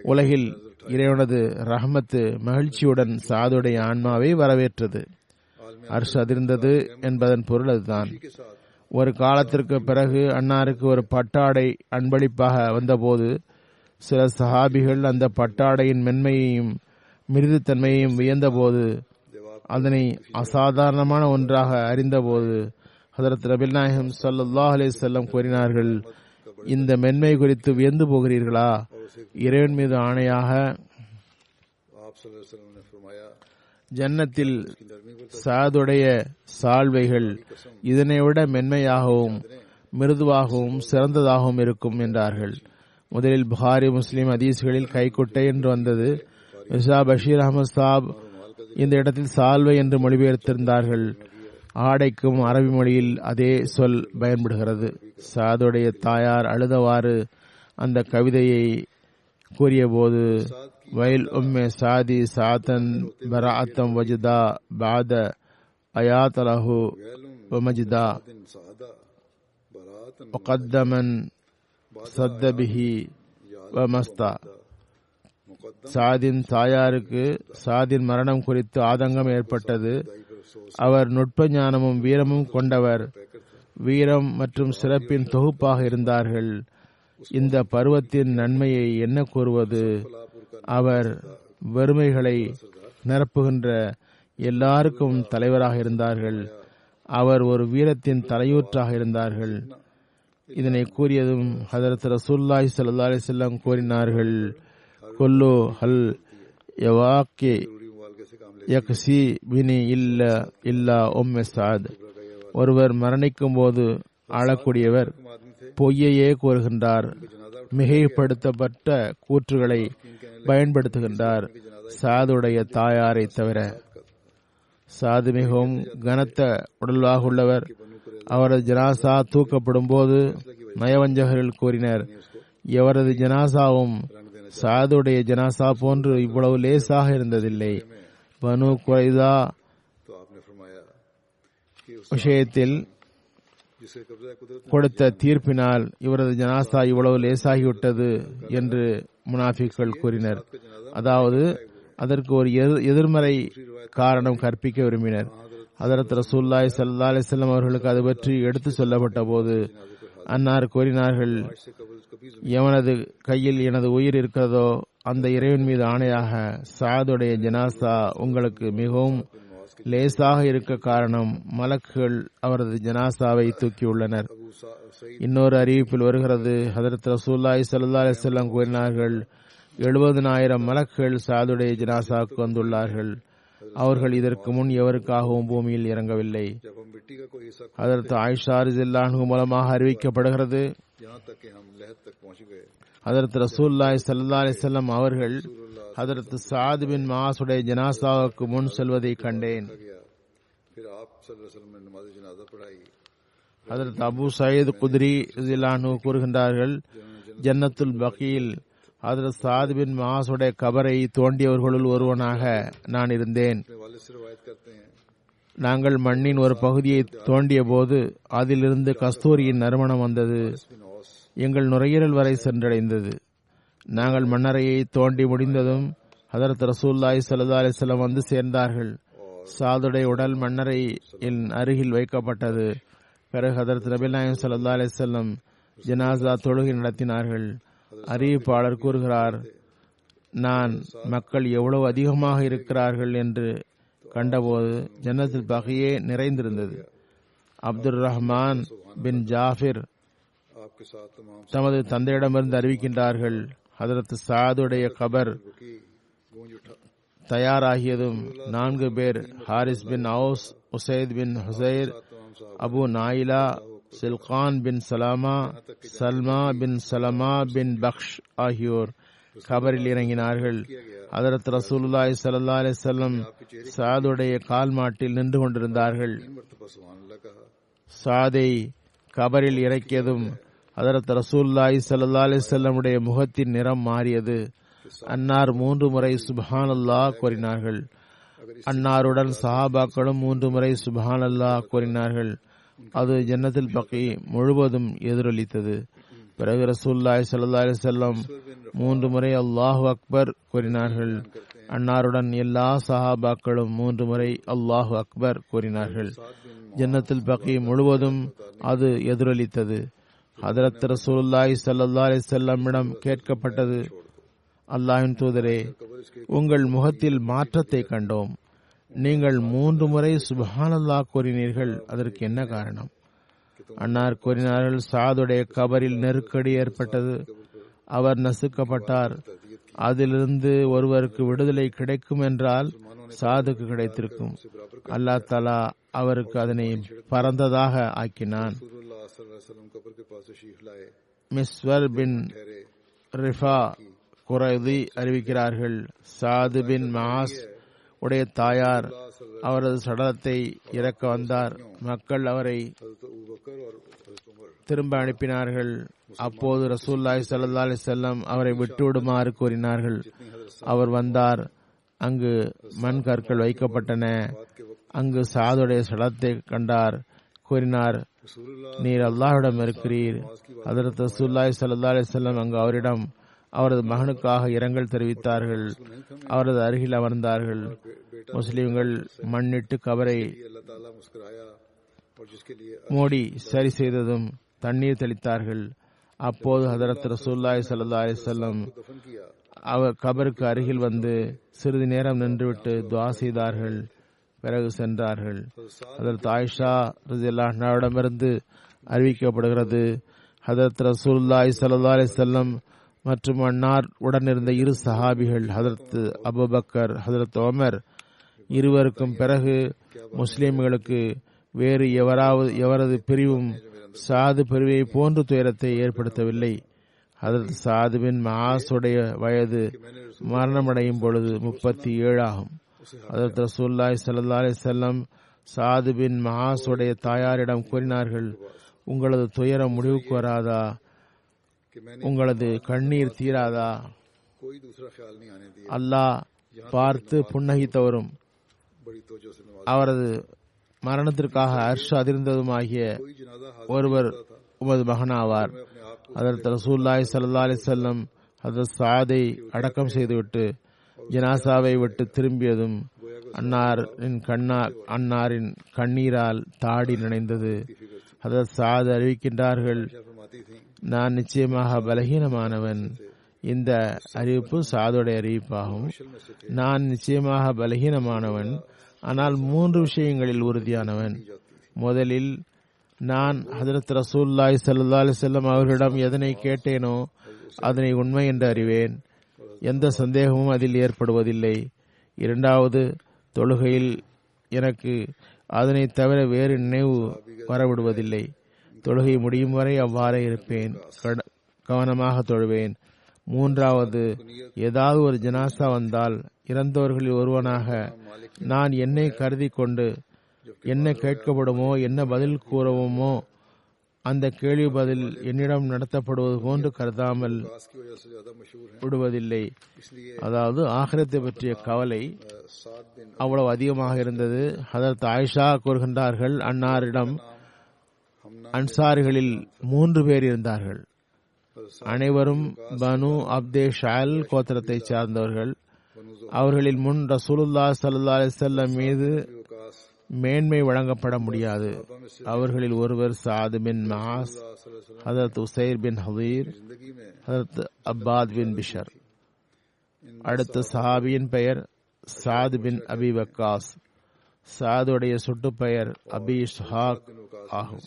உலகில் இறைவனது ரஹமத்து மகிழ்ச்சியுடன் சாதுடைய ஆன்மாவை வரவேற்றது. அர்ஷு அதிர்ந்தது என்பதன் பொருள் அதுதான். ஒரு காலத்திற்கு பிறகு அன்னாருக்கு ஒரு பட்டாடை அன்பளிப்பாக வந்தபோது சில சஹாபிகள் அந்த பட்டாடையின் மென்மையையும் மிருதுத்தன்மையையும் வியந்தபோது அதனை அசாதாரணமான ஒன்றாக அறிந்தபோது ஹதரத் ரபில் நாயகம் சல்லா அலே செல்லம் கூறினார்கள் இந்த மென்மை குறித்து வியந்து போகிறீர்களா? இறைவன் மீது ஆணையாக ஜன்னத்தில் சாதுடைய சால்வைகள். இதனை விட மென்மையாகவும் மிருதுவாகவும் சிறந்ததாகவும் இருக்கும் என்றார்கள். முதலில் புகாரி முஸ்லிம் அதீஸ்களில் கைக்குட்டை என்று வந்தது. மிர்சா பஷீர் அகமது சாப் இந்த இடத்தில் சால்வை என்று மொழிபெயர்த்திருந்தார்கள். ஆடைக்கும் அரபி மொழியில் அதே சொல் பயன்படுகிறது. சாதுடைய தாயார் அழுதவாறு அந்த கவிதையை கூறியபோது வயல் உம்மே சாதி சாத்தன் பராத்தம் வஜுதா பாத آيات له ومجدا وقد من சத்த பிஹி மஸ்தா சாதின் தாயாருக்கு சாதின் மரணம் குறித்து ஆதங்கம் ஏற்பட்டது அவர் நுட்ப ஞானமும் வீரமும் கொண்டவர் வீரம் மற்றும் சிறப்பின் தொகுப்பாக இருந்தார்கள் இந்த பருவத்தின் நன்மையை என்ன கூறுவது அவர் வறுமைகளை நிரப்புகின்ற எல்லாருக்கும் தலைவராக இருந்தார்கள். அவர் ஒரு வீரத்தின் தலையூற்றாக இருந்தார்கள். இதனை கூறியதும் ஹதரத் ரசூல்லாய் சல்லா அலி செல்லம் கூறினார்கள். கொல்லு ஹல் யவாக்கே யக்சி பினி இல்ல இல்லா உம்மே சாத். ஒருவர் மரணிக்கும் போது ஆளக்கூடியவர் பொய்யையே கூறுகின்றார். மிகைப்படுத்தப்பட்ட கூற்றுகளை பயன்படுத்துகின்றார். சாதுடைய தாயாரை தவிர சாது மிகவும் கனத்த உடலாக உள்ளவர். அவரது ஜனாசா தூக்கப்படும் போது நயவஞ்சகர்கள் கூறினர் இவரது ஜனாசாவும் சாதுடைய ஜனாசா போன்று இவ்வளவு லேசாக இருந்ததில்லை. பனு குறைதா விஷயத்தில் கொடுத்த தீர்ப்பினால் இவரது ஜனாசா இவ்வளவு லேசாகிவிட்டது என்று முனாஃபிக்கள் கூறினர். அதாவது அதற்கு ஒரு எதிர்மறை காரணம் கற்பிக்க விரும்பினர். அதரத் ரசூல்லாய் சல்லா அலிசல்லாம் அவர்களுக்கு அது பற்றி எடுத்து சொல்லப்பட்ட போது அன்னார் கூறினார்கள் எவனது கையில் எனது உயிர் இருக்கிறதோ அந்த இறைவன் மீது ஆணையாக சாதுடைய ஜனாசா உங்களுக்கு மிகவும் லேசாக இருக்க காரணம் மலக்குகள் அவரது ஜனாசாவை தூக்கியுள்ளனர் இன்னொரு அறிவிப்பில் வருகிறது ஹதரத் ரசூல்லாய் சல்லா அலிசல்லாம் கூறினார்கள் எழுபதனாயிரம் மலக்குகள் சாதுடைய ஜினாசாவுக்கு வந்துள்ளார்கள். அவர்கள் இதற்கு முன் எவருக்காகவும் பூமியில் இறங்கவில்லை. அதற்கு ஆயிஷார் ஜில்லானு மூலமாக அறிவிக்கப்படுகிறது. அதற்கு ரசூல்லாய் சல்லா அலிசல்லம் அவர்கள் அதற்கு சாது பின் மாசுடைய ஜனாசாவுக்கு முன் செல்வதை கண்டேன். அதற்கு அபு சயீத் குதிரி ஜிலானு கூறுகின்றார்கள் ஜன்னத்துல் பகீல் அதில் சாதிபின் மாசுடைய கபரை தோண்டியவர்களுள் ஒருவனாக நான் இருந்தேன். நாங்கள் மண்ணின் ஒரு பகுதியை தோண்டிய போது அதிலிருந்து கஸ்தூரியின் நறுமணம் வந்தது. எங்கள் நுரையீரல் வரை சென்றடைந்தது. நாங்கள் மண்ணறையை தோண்டி முடிந்ததும் ஹதரத் ரசூல்லாய் சல்லா அலிஸ்லாம் வந்து சேர்ந்தார்கள். சாதுடைய உடல் மண்ணறையின் அருகில் வைக்கப்பட்டது. பிறகு ஹதரத் நபில் நாயம் சல்லா அலிஸ்லாம் ஜனாசா தொழுகை நடத்தினார்கள். அறிவிப்பாளர் கூறுகிறார் நான் மக்கள் எவ்வளவு அதிகமாக இருக்கிறார்கள் என்று கண்டபோது ஜன்னத்தில் பகையே நிறைந்திருந்தது. அப்துல் ரஹ்மான் பின் ஜாஃபிர் தமது தந்தையிடமிருந்து அறிவிக்கின்றார்கள் ஹதரத் சாதுடைய கபர் தயாராகியதும் நான்கு பேர் Haris bin Aws Usaid bin Huzair Abu Naila Silkan bin Salama Salma bin Salama bin Waqsh ஆகியோர் கபரில் இறங்கினார்கள் அதரத் ரசூலுல்லாய் சல்லா அலிசல்லம் சாதுடைய கால் மாட்டில் நின்று கொண்டிருந்தார்கள் சாதை கபரில் இறக்கியதும் அதரத் ரசூல்லாய் சல்லா அலிசல்லமுடைய முகத்தின் நிறம் மாறியது அன்னார் மூன்று முறை சுபஹான் அல்லா கூறினார்கள் அன்னாருடன் சஹாபாக்களும் மூன்று முறை சுபஹான் அல்லா கூறினார்கள் அது ஜன்னத்தில் பக்கி முழுவதும் எதிரொலித்தது. பிறகு ரசூல்லாய் சல்லா அலிசல்லம் மூன்று முறை அல்லாஹு அக்பர் கூறினார்கள். அன்னாருடன் எல்லா சஹாபாக்களும் மூன்று முறை அல்லாஹு அக்பர் கூறினார்கள். ஜன்னத்தில் பக்கி முழுவதும் அது எதிரொலித்தது. ஹதரத் ரசூல்லாய் ஸல்லல்லாஹு செல்லமிடம் கேட்கப்பட்டது அல்லாஹின் தூதரே உங்கள் முகத்தில் மாற்றத்தை கண்டோம். நீங்கள் மூன்று முறை சுபானந்தா கூறினீர்கள் அதற்கு என்ன காரணம்? அன்னார் கூறினார்கள் சாதுடைய கபரில் நெருக்கடி ஏற்பட்டது. அவர் நசுக்கப்பட்டார். அதிலிருந்து ஒருவருக்கு விடுதலை கிடைக்கும் என்றால் சாதுக்கு கிடைத்திருக்கும். அல்லா தலா அவருக்கு அதனை பறந்ததாக ஆக்கினான். மிஸ்வர் பின் ரிஃபா குரதி அறிவிக்கிறார்கள் சாது பின் மாஸ் உடைய தாயார் அவரது சடலத்தை இறக்க வந்தார். மக்கள் அவரை திரும்ப அனுப்பினார்கள். அப்போது ரசூல்லாய் சல்லா அலி செல்லம் அவரை விட்டுவிடுமாறு கூறினார்கள். அவர் வந்தார். அங்கு மண் கற்கள் வைக்கப்பட்டன. அங்கு சாதுடைய சடத்தை கண்டார். கூறினார் நீர் அல்லாஹிடம் இருக்கிறீர். அதற்கு ரசூல்லாய் சல்லா அலி செல்லம் அங்கு அவரிடம் அவரது மகனுக்காக இரங்கல் தெரிவித்தார்கள். அவரது அருகில் அமர்ந்தார்கள். முஸ்லிம்கள் மண்ணிட்டு கவரை மோடி சரி செய்ததும் தண்ணீர் தெளித்தார்கள். அப்போது ஹதரத் ரசூல்லாய் சல்லா அலிசல்லம் அவர் கபருக்கு அருகில் வந்து சிறிது நேரம் நின்றுவிட்டு துவா செய்தார்கள். பிறகு சென்றார்கள். அதற்கு ஆயிஷா ரஜில்லாவிடமிருந்து அறிவிக்கப்படுகிறது. ஹதரத் ரசூல்லாய் சல்லா அலிசல்லம் மற்றும் அன்னார் உடனிருந்த இரு சஹாபிகள் ஹதரத் அபுபக்கர் ஹதரத் ஒமர் இருவருக்கும் பிறகு முஸ்லிம்களுக்கு வேறு எவராவது எவரது பிரிவும் சாது பிரிவை போன்று துயரத்தை ஏற்படுத்தவில்லை. ஹதரத் சாதுவின் மாசுடைய வயது மரணமடையும் பொழுது முப்பத்தி ஏழு ஆகும். ஹதரத் ரசூல்லாய் சல்லா அலி செல்லம் சாதுபின் மகாசுடைய தாயாரிடம் கூறினார்கள் உங்களது துயரம் முடிவுக்கு வராதா? உங்களது கண்ணீர் தீராதா? அல்லாஹ் பார்த்து புன்னகித்தவரும் அவரது மரணத்திற்காக அர்ஷ அதிர்ந்ததுமாகிய ஒருவர் உமது மகனாவார். அதற்கு ரசூல்லாய் சல்லா அலி செல்லம் அதர் சாதை அடக்கம் செய்துவிட்டு ஜனாசாவை விட்டு திரும்பியதும் அன்னாரின் கண்ணா அன்னாரின் கண்ணீரால் தாடி நினைந்தது. ஹதரத் சாத் அறிவிக்கின்றார்கள். நான் நிச்சயமாக பலகீனமானவன். இந்த அறிவிப்பு சாதுடைய அறிவிப்பாகும். நான் நிச்சயமாக பலகீனமானவன். ஆனால் மூன்று விஷயங்களில் உறுதியானவன். முதலில் நான் ஹதரத் ரசூல்லாய் சல்லா அலிசல்லம் அவர்களிடம் எதனை கேட்டேனோ அதனை உண்மை என்று அறிவேன். எந்த சந்தேகமும் அதில் ஏற்படுவதில்லை. இரண்டாவது தொழுகையில் எனக்கு அதனை தவிர வேறு நினைவு வரவிடுவதில்லை. தொழுகை முடியும் வரை அவ்வாறே இருப்பேன். கட- கவனமாக தொழுவேன். மூன்றாவது ஏதாவது ஒரு ஜனாசா வந்தால் இறந்தவர்களில் ஒருவனாக நான் என்னை கருதி கொண்டு என்ன கேட்கப்படுமோ என்ன பதில் கூறவுமோ அந்த கேள்வி பதில் என்னிடம் நடத்தப்படுவது போன்று கருதாமல் விடுவதில்லை. அதாவது ஆகிரத்தை பற்றிய கவலை அவ்வளவு அதிகமாக இருந்தது. அதற்கு ஆயிஷா கூறுகின்றார்கள் அன்னாரிடம் அன்சாரிகளில் மூன்று பேர் இருந்தார்கள். அனைவரும் பனு அப்தே ஷால் கோத்திரத்தை சார்ந்தவர்கள். அவர்களின் முன் ரசூலுல்லா சல்லா அலிசல்லம் மீது மேன்மை வழங்கப்பட முடியாது. அவர்களில் ஒருவர் சாது பின் மாஸ் ஹதரத் உசைர் பின் ஹவீர் ஹதரத் அப்பாத் பின் பிஷர். அடுத்த சஹாபியின் பெயர் சாது பின் அபி வக்காஸ். சாதுடைய சுட்டு பெயர் அபி சுஹாக் ஆகும்.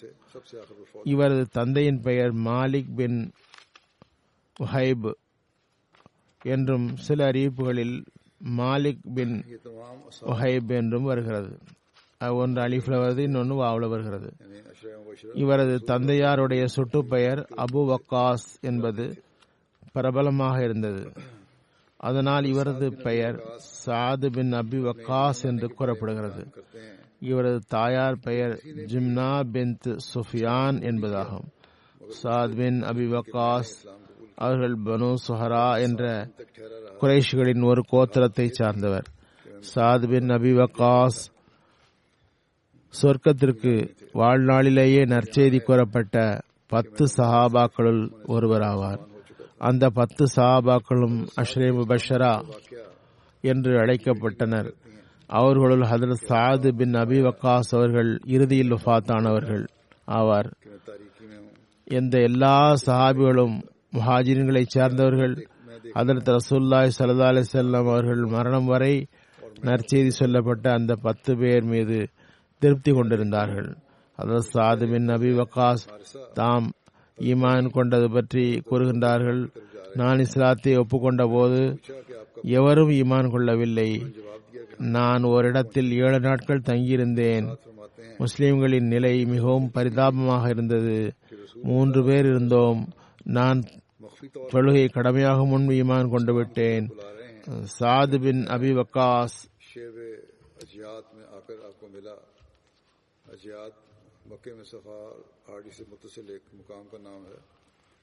இவரது தந்தையின் பெயர் மாலிக் பின் ஹைப் என்றும் சில அறிவிப்புகளில் மாலிக் பின் ஒஹைப் என்றும் வருகிறது. ஒன்று அலிஃபில் வருது இன்னொன்று வாவுல வருகிறது இவரது தந்தையாருடைய சுட்டு பெயர் அபு வக்காஸ் என்பது பிரபலமாக இருந்தது. அதனால் இவரது பெயர் சாது பின் அபி வக்காஸ் என்று கூறப்படுகிறது. இவரது தாயார் பெயர் ஜிம்னா பின் சுஃபியான் என்பதாகும். சாத் பின் அபி வக்காஸ் அவர்கள் பனு சுஹரா என்ற குறைஷிகளின் ஒரு கோத்திரத்தை சார்ந்தவர். சாத் பின் அபி வக்காஸ் சொர்க்கத்திற்கு வாழ்நாளிலேயே நற்செய்தி கூறப்பட்ட பத்து சஹாபாக்களுள் ஒருவராவார். அந்த பத்து சஹாபாக்களும் அஷ்ரே முபஷரா என்று அழைக்கப்பட்டனர். அவர்களுள் ஹதரத் சாது பின் அபி வக்காஸ் அவர்கள் இறுதியில் வஃத்தானவர்கள் ஆவார். எந்த எல்லா சஹாபிகளும் முஹாஜின்களை சேர்ந்தவர்கள் அதற்கு ரசூல்லாய் சல்லா அலி செல்லம் அவர்கள் மரணம் வரை நற்செய்தி சொல்லப்பட்ட அந்த பத்து பேர் மீது திருப்தி கொண்டிருந்தார்கள். அதாவது சாது பின் நபி வக்காஸ் தாம் ஈமான் கொண்டது பற்றி கூறுகின்றார்கள். நான் இஸ்லாத்தை ஒப்புக்கொண்ட போது எவரும் ஈமான் கொள்ளவில்லை. நான் ஓரிடத்தில் ஏழு நாட்கள் தங்கியிருந்தேன். முஸ்லிம்களின் நிலை மிகவும் பரிதாபமாக இருந்தது. மூன்று பேர் இருந்தோம். நான் தொழுகை கடமையாக முன் ஈமான் கொண்டு விட்டேன். சாது பின் அபி வக்காஸ்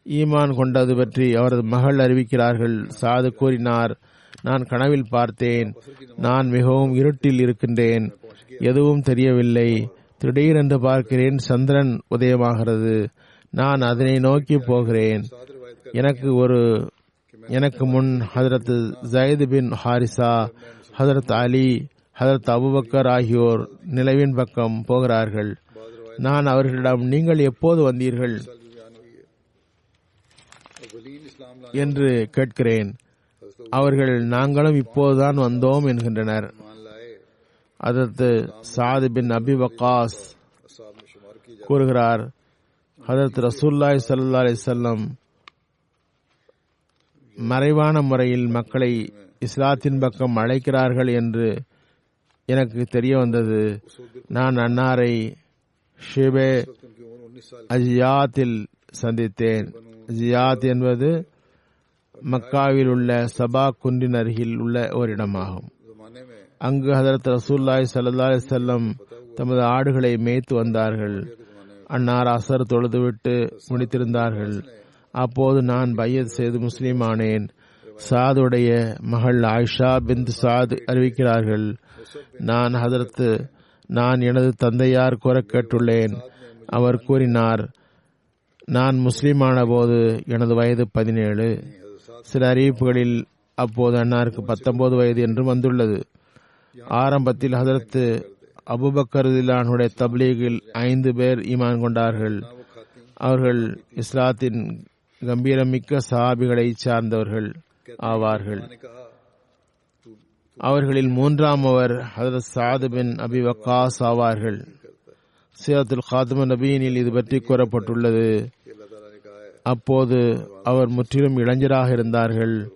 ஈமான் கொண்டது பற்றி அவரது மகள் அறிவிக்கிறார்கள். சாது கூறினார் நான் கனவில் பார்த்தேன். நான் மிகவும் இருட்டில் இருக்கின்றேன். எதுவும் தெரியவில்லை. திடீரென்று பார்க்கிறேன் சந்திரன் உதயமாகிறது. நான் அதனை நோக்கி போகிறேன். எனக்கு ஒரு எனக்கு முன் ஹதரத் ஜயது பின் ஹாரிசா ஹதரத் அலி ஹதரத் அபுபக்கர் ஆகியோர் நிலவின் பக்கம் போகிறார்கள். நான் அவர்களிடம் நீங்கள் எப்போது வந்தீர்கள்? என்று கேட்கிறேன். அவர்கள் நாங்களும் இப்போதுதான் வந்தோம் என்கின்றனர். அதற்கு சாது பின் அபி வக்காஸ் கூறுகிறார் ஹதரத் ரசூல்லாய் சல்லா அலிசல்லம் மறைவான முறையில் மக்களை இஸ்லாத்தின் பக்கம் அழைக்கிறார்கள் என்று எனக்கு தெரிய வந்தது நான் அன்னாரை ஷிபே அஜியாத்தில் சந்தித்தேன். ஜியாத் என்பது மக்காவில் உள்ள சபா குன்றின் அருகில் உள்ள ஒரு இடமாகும். அங்கு ஹதரத் ரசூல்லாய் சல்லா செல்லம் தமது ஆடுகளை மேய்த்து வந்தார்கள். அன்னார் அசர் தொழுதுவிட்டு முடித்திருந்தார்கள். அப்போது நான் பையத் செய்து முஸ்லீம் ஆனேன். சாதுடைய மகள் ஆயிஷா பிந்து சாது அறிவிக்கிறார்கள். நான் ஹதரத்து நான் எனது தந்தையார் கூற கேட்டுள்ளேன். அவர் கூறினார் நான் முஸ்லீமான போது எனது வயது பதினேழு. சில அறிவிப்புகளில் அப்போது அன்னாருக்கு பத்தொன்பது வயது என்று வந்துள்ளது. ஆரம்பத்தில் ஹதரத்து அபுபக்கருதிலானுடைய தப்லீகில் ஐந்து பேர் ஈமான் கொண்டார்கள். அவர்கள் இஸ்லாத்தின் கம்பீரமிக்க சஹாபிகளை சார்ந்தவர்கள் ஆவார்கள். அவர்களில் மூன்றாம் அவர் ஹதரத் சாது பின் அபி வக்காஸ் ஆவார்கள். சீரத்துல் காதும நபியினில் இது பற்றி கூறப்பட்டுள்ளது. அப்போது அவர் முற்றிலும் இளைஞராக இருந்தார்கள்.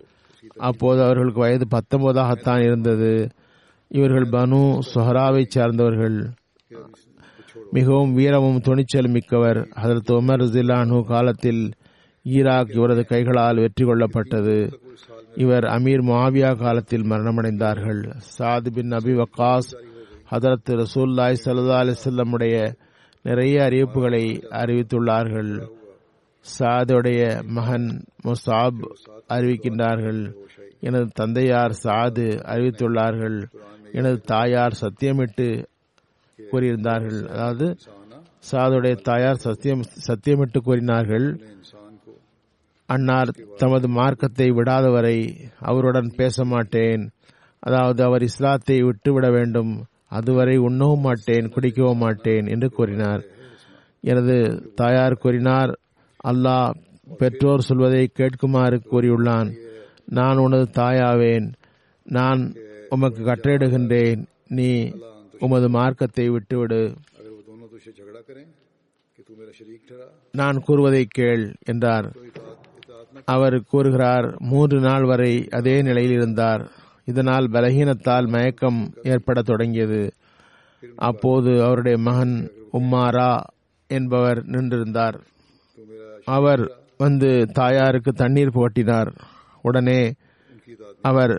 அப்போது அவர்களுக்கு வயது பத்தொன்பதாகத்தான் இருந்தது. இவர்கள் பனு சொஹராவை சார்ந்தவர்கள். மிகவும் வீரமும் துணிச்சல் மிக்கவர். ஹதரத் உமர் ஜில்லானு காலத்தில் ஈராக் இவரது கைகளால் வெற்றி கொள்ளப்பட்டது இவர் அமீர் மாவியா காலத்தில் மரணமடைந்தார்கள். சாது பின் அபி வக்காஸ் ஹதரத் ரசூல்லாய் சல்லா அலிசல்லமுடைய நிறைய அறிவிப்புகளை அறிவித்துள்ளார்கள். சாதுடைய மகன் முசாப் அறிவிக்கின்றார்கள். எனது தந்தையார் சாது அறிவித்துள்ளார்கள். எனது தாயார் சத்தியமிட்டு கூறியிருந்தார்கள். அதாவது சாதுடைய தாயார் சத்தியம் சத்தியமிட்டு கூறினார்கள். அன்னார் தமது மார்க்கத்தை விடாதவரை அவருடன் பேச மாட்டேன் அதாவது அவர் இஸ்லாத்தை விட்டுவிட வேண்டும். அதுவரை உண்ணவும் மாட்டேன் குடிக்கவும் மாட்டேன் என்று கூறினார். எனது தாயார் கூறினார் அல்லாஹ் பெற்றோர் சொல்வதை கேட்குமாறு கூறியுள்ளான். நான் உனது தாயாவேன். நான் உமக்கு கட்டளையிடுகின்றேன். நீ உமது மார்க்கத்தை விட்டுவிடு. நான் கூறுவதை கேள் என்றார். அவர் கூறுகிறார் மூன்று நாள் வரை அதே நிலையில் இருந்தார். இதனால் பலகீனத்தால் மயக்கம் ஏற்பட தொடங்கியது. அப்போது அவருடைய மகன் உம்மாரா என்பவர் நின்றிருந்தார். அவர் வந்து தாயாருக்கு தண்ணீர் போட்டினார் உடனே அவர்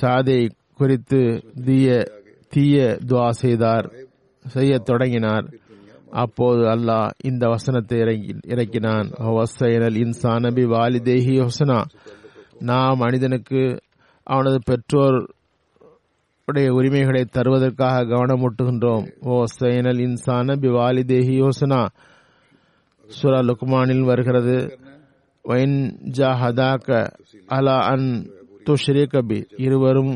சாதை குறித்து தீய தீய துவா செய்தார். செய்ய தொடங்கினார். அப்போது அல்லாஹ் இந்த வசனத்தை இறங்கி இறக்கினான். வசைனல் இன்சான வாலிதேஹி ஹுசனா நாம் மனிதனுக்கு அவனது பெற்றோர் உடைய உரிமைகளை தருவதற்காக கவனமூட்டுகின்றோம். ஓ சைனல் இன்சான பி வாலிதேஹி ஹுசனா சுரா லுக்மானில் வருகிறது. வைன் ஹதாக அலா அன் துஷ்ரே கபி இருவரும்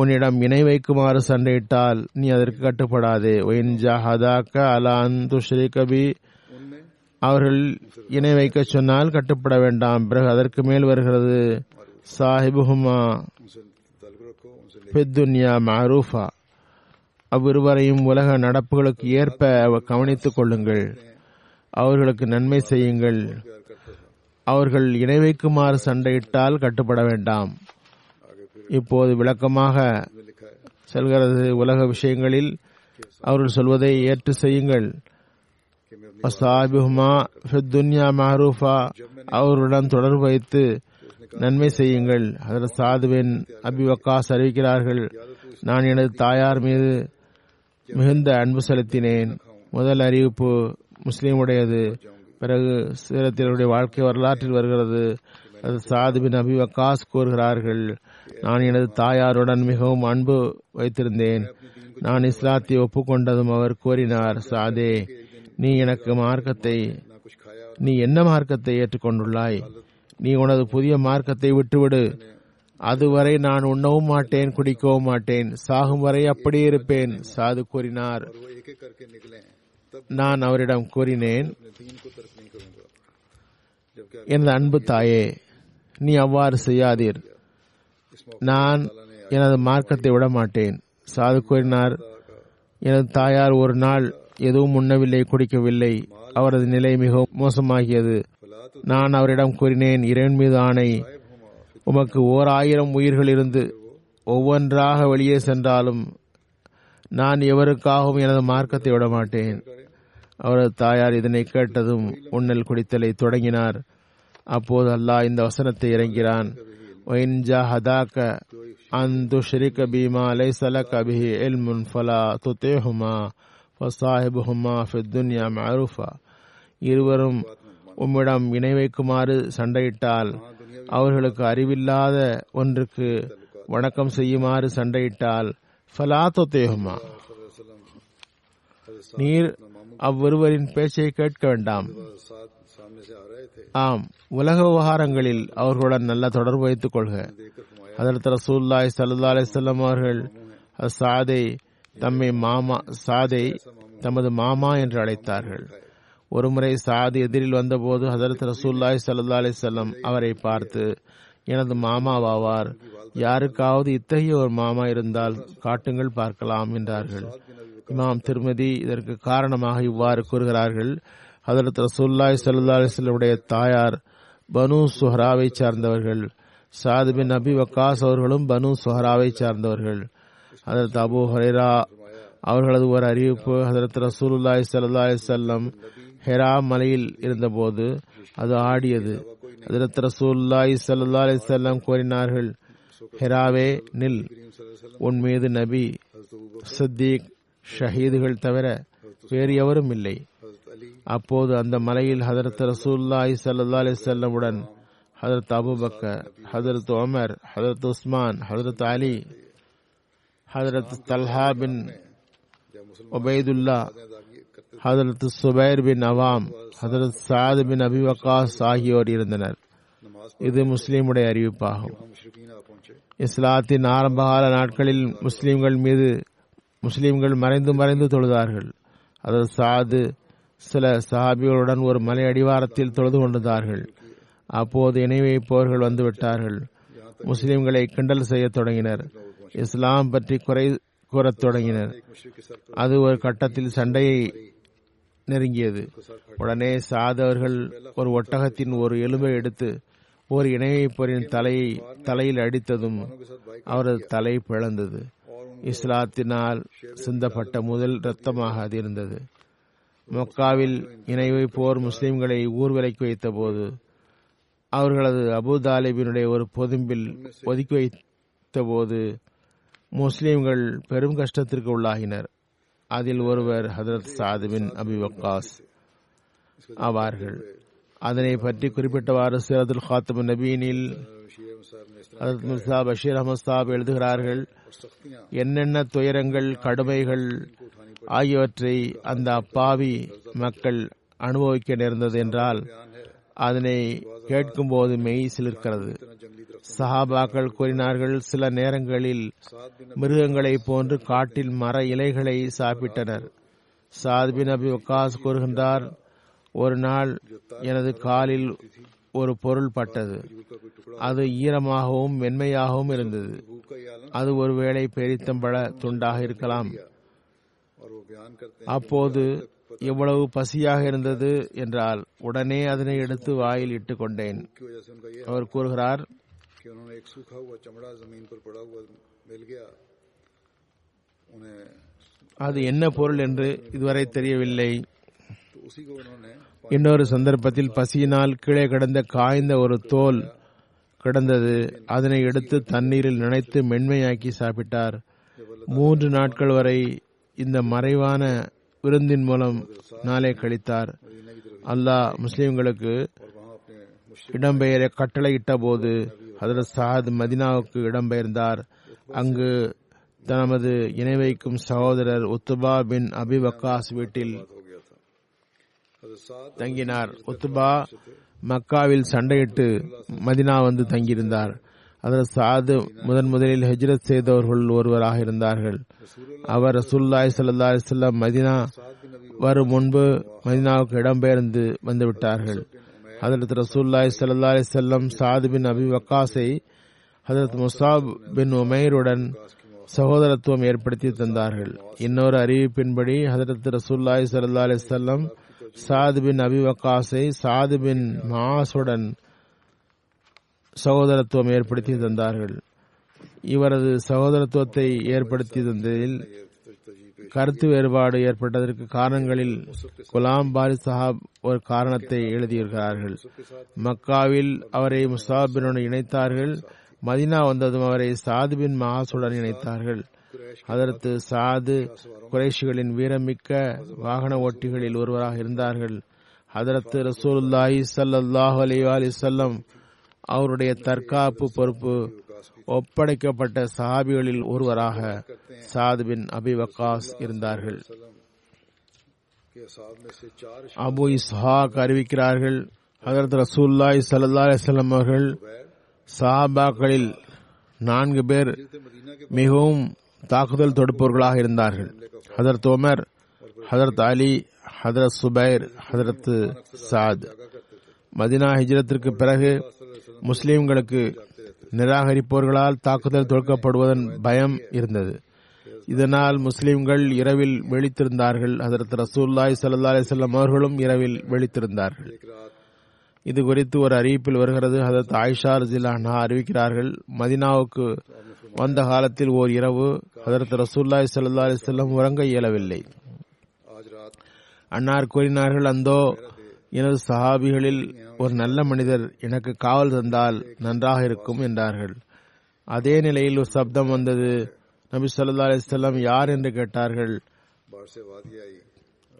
உன்னிடம் இணை வைக்குமாறு சண்டையிட்டால் நீ அதற்கு கட்டுப்படாதே. ஒயின் ஜஹதாக்க அலான் துஷ்ரீ கபி அவர்கள் இணை வைக்க சொன்னால் கட்டுப்பட வேண்டாம். பிறகு அதற்கு மேல் வருகிறது. சாஹிபுஹுமா பெத்துன்யா மஹரூஃபா. அவ்விருவரையும் உலக நடப்புகளுக்கு ஏற்ப கவனித்துக் கொள்ளுங்கள். அவர்களுக்கு நன்மை செய்யுங்கள். அவர்கள் இணை வைக்குமாறு சண்டையிட்டால் கட்டுப்பட வேண்டாம். இப்போது விளக்கமாக செல்கிறது உலக விஷயங்களில். அவர்கள் சொல்வதை ஏற்று செய்யுங்கள். அசாபிஹுமா துன்யா மஹரூஃபா அவருடன் தொடர்பு வைத்து நன்மை செய்யுங்கள். அதில் சாதுவின் அபிவக்காஸ் அறிவிக்கிறார்கள் நான் எனது தாயார் மீது மிகுந்த அன்பு செலுத்தினேன். முதல் அறிவிப்பு முஸ்லீமுடையது. பிறகு சீரத்தினுடைய வாழ்க்கை வரலாற்றில் வருகிறது. அது சாதுவின் அபிவக்காஸ் கூறுகிறார்கள் நான் எனது தாயாருடன் மிகவும் அன்பு வைத்திருந்தேன். நான் இஸ்லாத்தை ஒப்புக்கொண்டதும் அவர் கூறினார் சாதே நீ எனக்கு மார்க்கத்தை நீ என்ன மார்க்கத்தை ஏற்றுக்கொண்டுள்ளாய்? நீ உனது புதிய மார்க்கத்தை விட்டுவிடு. அதுவரை நான் உண்ணவும் மாட்டேன் குடிக்கவும் மாட்டேன். சாகும் வரை அப்படியே இருப்பேன் சாது கூறினார். நான் அவரிடம் கூறினேன் எனது அன்பு தாயே நீ அவ்வாறு செய்யாதீர். நான் எனது மார்க்கத்தை விட மாட்டேன் சாது கூறினார் எனது தாயார் ஒரு நாள் எதுவும் உண்ணவில்லை குடிக்கவில்லை. அவரது நிலை மிகவும் மோசமாகியது. நான் அவரிடம் கூறினேன் இறைவன் மீது ஆணை. உமக்கு ஓர் ஆயிரம் உயிர்கள் இருந்து ஒவ்வொன்றாக வெளியே சென்றாலும் நான் எவருக்காகவும் எனது மார்க்கத்தை விட மாட்டேன் அவரது தாயார் இதனை கேட்டதும் உன்னல் குடித்தலை தொடங்கினார். அப்போது அல்லாஹ் இந்த வசனத்தை இறங்கிறான் وَإِنْ جَاهَدَاكَ أَنْ تُشْرِكَ بِمَا لَيْسَ لَكَ بِهِ عِلْمٌ فَلَا تُطِعْهُمَا وَصَاحِبْهُمَا فِي الدُّنْيَا مَعْرُوفًا இருவரும் உம்மிடம் இணை வைக்குமாறு சண்டையிட்டால் அவர்களுக்கு அறிவில்லாத ஒன்றுக்கு வணக்கம் செய்யுமாறு சண்டையிட்டால் ஃபலா தொத்தேகுமா நீர் அவ்விருவரின் பேச்சை கேட்க வேண்டாம் ஆம். உலக விவகாரங்களில் அவர்களுடன் நல்ல தொடர்பு வைத்துக் கொள்க. அதற்கு ரசூல்லாய் சல்லா அலிசல்லம் அவர்கள் சாதை தம்மை மாமா சாதை தமது மாமா என்று அழைத்தார்கள். ஒருமுறை சாதி எதிரில் வந்தபோது ஹசரத் ரசூல்லாய் சல்லா அலிசல்லம் அவரை பார்த்து எனது மாமாவாவார். யாருக்காவது இத்தகைய ஒரு மாமா இருந்தால் காட்டுங்கள் பார்க்கலாம் என்றார்கள். இமாம் திருமதி இதற்கு காரணமாக இவ்வாறு கூறுகிறார்கள். ஹதரத் ரசூல்லாய் சல்லா அலிஸ்லமுடைய தாயார் பனு சுஹராவை சார்ந்தவர்கள் சாது பின் நபி வக்காஸ் அவர்களும் பனு சுஹராவை சார்ந்தவர்கள். ஹதரத் அபு ஹரேரா அவர்களது ஒரு அறிவிப்பு ஹதரத் ரசூலுல்லாய் சல்லா அலிசல்லம் ஹெரா மலையில் இருந்தபோது அது ஆடியது. ஹதரத் ரசூல்லாய் சல்லா அலிசல்லம் கூறினார்கள் ஹெராவே நில். உன் மீது நபி சித்திக் ஷஹீதுகள் தவிர வேறு எவரும் இல்லை. அப்போது அந்த மலையில் ஹதரத் ரசூல்லாய் சல்லா அலி செல்லமுடன் ஹதரத் அபுபக்கர் ஹதரத் ஒமர் ஹதரத் உஸ்மான் ஹதரத் அலி ஹதரத் தல்ஹா பின் ஒபைதுல்லா ஹதரத் சுபைர் பின் அவாம் ஹதரத் சாத் பின் அபிவக்காஸ் ஆகியோர் இருந்தனர். இது முஸ்லீமுடைய அறிவிப்பாகும். இஸ்லாத்தின் ஆரம்பகால நாட்களில் முஸ்லீம்கள் மீது முஸ்லீம்கள் மறைந்து மறைந்து தொழுதார்கள். அதாவது சாது சில சஹாபிகளுடன் ஒரு மலை அடிவாரத்தில் தொழுது கொண்டிருந்தார்கள். அப்போது இணை வைப்பவர்கள் வந்துவிட்டார்கள். முஸ்லிம்களை கிண்டல் செய்ய தொடங்கினர். இஸ்லாம் பற்றி குறை கூறத் தொடங்கினர். அது ஒரு கட்டத்தில் சண்டையை நெருங்கியது. உடனே சாதவர்கள் ஒரு ஒட்டகத்தின் ஒரு எலும்பை எடுத்து ஒரு இணைவைப்போரின் தலையை தலையில் அடித்ததும் அவரது தலை பிளந்தது. இஸ்லாத்தினால் சிந்தப்பட்ட முதல் இரத்தமாக அது இருந்தது. மொக்காவில் இணைவு போர் முஸ்லிம்களை ஊர்விலைக்கு வைத்த போது அவர்களது அபு தாலிபினுடைய ஒரு பொதும்பில் ஒதுக்கி வைத்த போது முஸ்லிம்கள் பெரும் கஷ்டத்திற்கு உள்ளாகினர். அதில் ஒருவர் ஹதரத் சாதுவின் அபிவக்காஸ் ஆவார்கள். அதனை பற்றி குறிப்பிட்டவாறு சிரதுல் ஹாத்தம் நபீனில் ஹதரத் மிர்சா பஷீர் அஹமத் சாப் எழுதுகிறார்கள் என்னென்ன துயரங்கள் கடுமைகள் ஆகியவற்றை அந்த அப்பாவி மக்கள் அனுபவிக்க நேர்ந்தது என்றால் அதனை கேட்கும்போது மெய் சிலிர்க்கிறது. சஹாபாக்கள் கூறினார்கள் சில நேரங்களில் மிருகங்களைப் போன்று காட்டில் மர இலைகளை சாப்பிட்டனர். சாத்பின் அபி வக்காஸ் கூறுகின்றார் ஒரு நாள் எனது காலில் ஒரு பொருள் பட்டது. அது ஈரமாகவும் மென்மையாகவும் இருந்தது. அது ஒருவேளை பெரித்தம்பழ துண்டாக இருக்கலாம். அப்போது எவ்வளவு பசியாக இருந்தது என்றால் உடனே அதனை எடுத்து வாயில் இட்டு கொண்டேன் அவர் கூறுகிறார் அது என்ன பொருள் என்று இதுவரை தெரியவில்லை. இன்னொரு சந்தர்ப்பத்தில் பசியினால் கீழே கிடந்த காய்ந்த ஒரு தோல் கிடந்தது. அதனை எடுத்து தண்ணீரில் நினைத்து மென்மையாக்கி சாப்பிட்டார். மூன்று நாட்கள் வரை இந்த மறைவான விருந்தின் மூலம் நாளை கழித்தார். அல்லாஹ் முஸ்லிம்களுக்கு இடம்பெயர கட்டளையிட்ட போது ஹதரத் சாத் மதினாவுக்கு இடம்பெயர்ந்தார். அங்கு தனது இணை வைக்கும் சகோதரர் உத்துபா பின் அபி வக்காஸ் வீட்டில் தங்கினார். உத்துபா மக்காவில் சண்டையிட்டு மதினா வந்து தங்கியிருந்தார். அதில் சாது முதன் முதலில் ஹஜ்ரத் செய்தவர்கள் ஒருவராக இருந்தார்கள். அவர் ரசூல்லாய் சல்லா அலிஸ்லாம் மதினா வரும் முன்பு மதினாவுக்கு இடம்பெயர்ந்து வந்துவிட்டார்கள். அதற்கு ரசூல்லாய் சல்லா அலிசல்லம் சாது பின் அபி வக்காஸை ஹதரத் முசாப் பின் உமைருடன் சகோதரத்துவம் ஏற்படுத்தி தந்தார்கள். இன்னொரு அறிவிப்பின்படி ஹதரத் ரசூல்லாய் சல்லா அலிசல்லம் சாது பின் அபி வக்காஸை சாது பின் மாசுடன் சகோதரத்துவம் ஏற்படுத்தி தந்தார்கள். இவரது சகோதரத்துவத்தை ஏற்படுத்தி தந்ததில் கருத்து வேறுபாடு ஏற்பட்டதற்கு காரணங்களில் குலாம் பாரி சஹாப் ஒரு காரணத்தை எழுதியிருக்கிறார்கள். மக்காவில் அவரை முசாபினுடன் இணைத்தார்கள். மதினா வந்ததும் அவரை சாது பின் மகாசுடன் இணைத்தார்கள். அதற்கு சாது குறைஷிகளின் வீரமிக்க வாகன ஓட்டிகளில் ஒருவராக இருந்தார்கள். ஹதரத்து ரசூலுல்லாஹி அலி அலி சொல்லம் அவருடைய தற்காப்பு பொறுப்பு ஒப்படைக்கப்பட்ட சஹாபிகளில் ஒருவராக சாதுவின் பின் அபி வக்காஸ் இருந்தார்கள். அபு இஸ்ஹாக் அறிவிக்கிறார்கள் ஹதரத் ரசூல்லாய் சல்லா அலிஸ்லாம் அவர்கள் சஹாபாக்களில் நான்கு பேர் மிகவும் தாக்குதல் தொடுப்பவர்களாக இருந்தார்கள். Hazrat Umar Hazrat Ali Hazrat Zubair Hazrat Saad. Madina ஹிஜ்ரத்திற்கு பிறகு முஸ்லீம்களுக்கு நிராகரிப்பவர்களால் தாக்குதல் தொடுக்கப்படுவதன் பயம் இருந்தது. இதனால் முஸ்லிம்கள் இரவில் வெளித்திருந்தார்கள் அதற்கு ரசூல்லாய் சல்லா அலிசல்லாம் அவர்களும் இரவில் வெளித்திருந்தார்கள் இது குறித்து ஒரு அறிவிப்பில் வருகிறது. ஹதரத் ஆயிஷா ரஜிலானா அறிவிக்கிறார்கள். மதினாவுக்கு வந்த காலத்தில் ஓர் இரவு அதற்கு ரசூல்லாய் சல்லா அலிசல்லாம் உறங்க இயலவில்லை. அன்னார் கூறினார்கள் அந்தோ எனது சஹாபிகளில் ஒரு நல்ல மனிதர் எனக்கு காவல் தந்தால் நன்றாக இருக்கும் என்றார்கள். அதே நிலையில் ஒரு சப்தம் வந்தது. நபி சொல்லா அலிஸ்லாம் யார் என்று கேட்டார்கள்.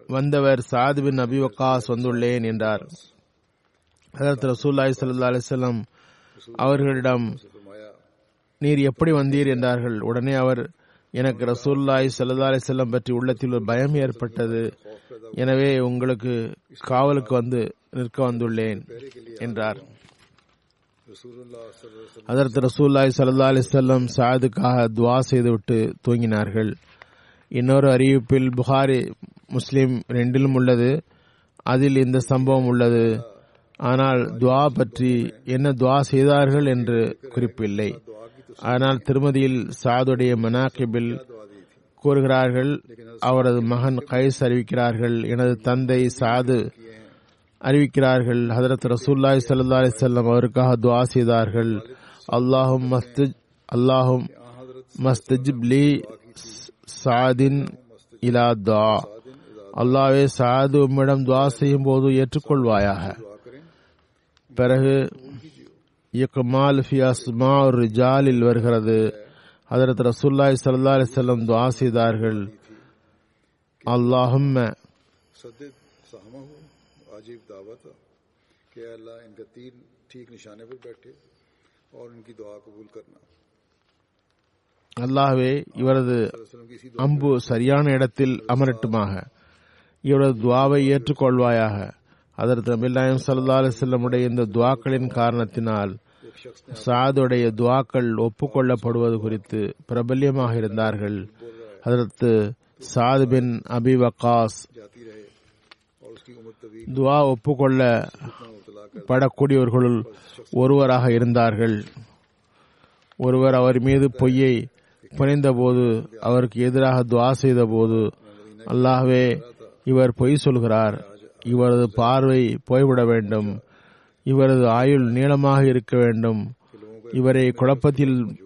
வந்தவர் சாத் நபி வக்காஸ் வந்துள்ளேன் என்றார். அதற்கு ரசூல்லாய் சல்லா அலிஸ்லாம் அவர்களிடம் நீர் எப்படி வந்தீர்? என்றார்கள். உடனே அவர் எனக்கு ரசூல்லாய் சல்லா அலிசல்லம் பற்றி உள்ளத்தில் ஒரு பயம் ஏற்பட்டது. எனவே உங்களுக்கு காவலுக்கு வந்து நிற்க வந்துள்ளேன் என்றார். அதற்கு ரசூல்லாய் சல்லா அலிசல்லம் சாதுக்காக துவா செய்துவிட்டு தூங்கினார்கள். இன்னொரு அறிவிப்பில் புகாரி முஸ்லீம் ரெண்டிலும் உள்ளது. அதில் இந்த சம்பவம் உள்ளது. ஆனால் துவா பற்றி என்ன துவா செய்தார்கள் என்று குறிப்பில்லை. ஆனால் திருமதியில் சாதுடைய மனாக்கிபில் கூறுகிறார்கள் அவரது மகன் கைஸ் அறிவிக்கிறார்கள் எனது தந்தை சாது அறிவிக்கிறார்கள் ஹதரத் ரசூல்லாய் சல்லா அலி செல்லம் அவருக்காக துவா செய்தார்கள். அல்லாஹும் மஸ்திஜ் அல்லாஹும் மஸ்தஜிப் லி சாதின் இலா துவா அல்லாவே சாது உம்மிடம் துவா செய்யும் போது ஏற்றுக்கொள்வாயாக. பிறகு இயக்குமால் ஃபி அஸ்மா ஒரு ஜாலில் வருகிறது. அதற்கு ரசுல்லாய் சல்லா அலி செல்லம் துவா செய்தார்கள். அல்லாஹும் அல்லாஹ்வே இவரது அம்பு சரியான இடத்தில் அமரட்டுமாக. இவரது துவாவை ஏற்றுக்கொள்வாயாக. அதற்கு நபில்லாயம் சல்லா அலிசல்லமுடைய இந்த துவாக்களின் காரணத்தினால் சாதுடைய துவாக்கள் ஒப்புக்கொள்ளப்படுவது குறித்து பிரபல்யமாக இருந்தார்கள். அதற்கு சாது பின் அபி வக்காஸ் துவா ஒப்புக்கொள்ள படக்கூடியவர்களுள் ஒருவராக இருந்தார்கள். ஒருவர் அவர் மீது பொய்யை புனைந்தபோது அவருக்கு எதிராக துவா செய்த போது அல்லாஹ்வே இவர் பொய் சொல்கிறார். இவரது பார்வை போய்விட வேண்டும். இவரது ஆயுள் நீளமாக இருக்க வேண்டும். இவரை குழப்பத்தில்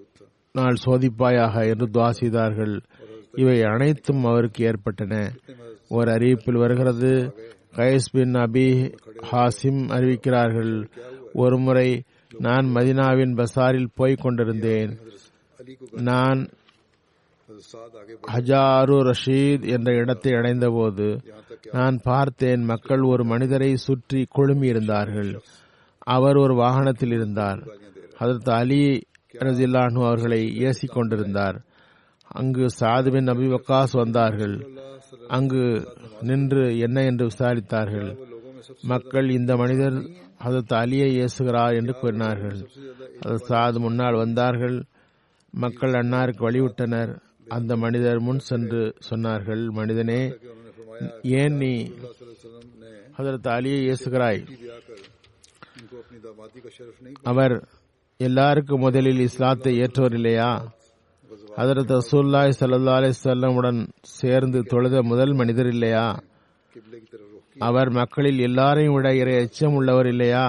நாள் சோதிப்பாயாக என்று துவா செய்தார்கள். இவை அனைத்தும் அவருக்கு ஏற்பட்டன. ஒரு அறிவிப்பில் வருகிறது கயஸ் பின் அபி ஹாசிம் அறிவிக்கிறார்கள் ஒருமுறை நான் மதினாவின் பசாரில் போய்க் கொண்டிருந்தேன். நான் ஹஜாரு ரஷீத் என்ற இடத்தை அடைந்தபோது நான் பார்த்தேன் மக்கள் ஒரு மனிதரை சுற்றி குழுமியிருந்தார்கள் அவர் ஒரு வாகனத்தில் இருந்தார். அதற்கு அலி ரஜில்லானு அவர்களை ஏசிக் கொண்டிருந்தார். அங்கு சாதுபின் நபி வக்காஸ் வந்தார்கள். அங்கு நின்று என்ன என்று விசாரித்தார்கள். மக்கள் இந்த மனிதர் அதற்கு அலியை ஏசுகிறார் என்று கூறினார்கள். அது சாது முன்னால் வந்தார்கள். மக்கள் அன்னாருக்கு வழிவிட்டனர். அந்த மனிதர் முன் சென்று சொன்னார்கள் மனிதனே ஏன் நீ ஹசரத் அலியை இயேசுகிறாய் அவர் எல்லாருக்கும் முதலில் இஸ்லாத்தை ஏற்றவர் இல்லையா? அதரத் ரசூல்லாய் சல்லா அலிசல்லமுடன் சேர்ந்து தொழுத முதல் மனிதர் இல்லையா? அவர் மக்களில் எல்லாரையும் விட இறை அச்சம் உள்ளவர் இல்லையா?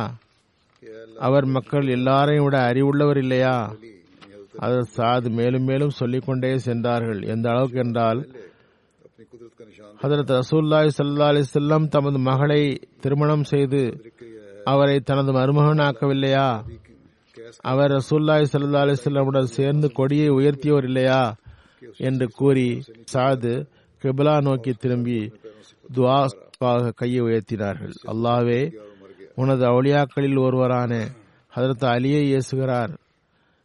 அவர் மக்கள் எல்லாரையும் விட அறிவுள்ளவர் இல்லையா? அது சாது மேலும் மேலும் சொல்லிக்கொண்டே சென்றார்கள். எந்த அளவுக்கு என்றால் ஹதரத் ரசூல்லாய் சல்லா அலி செல்லம் தமது மகளை திருமணம் செய்து அவரை தனது மருமகனாக்கவில்லையா? அவர் ரசூல்லாய் சல்லா அலி செல்லமுடன் சேர்ந்து கொடியை உயர்த்தியோர் இல்லையா? என்று கூறி சாது கிபிலா நோக்கி திரும்பி துவாவாக கையை உயர்த்தினார்கள். அல்லாவே உனது அவுளியாக்களில் ஒருவரான ஹதரத் அலியை இயேசுகிறார்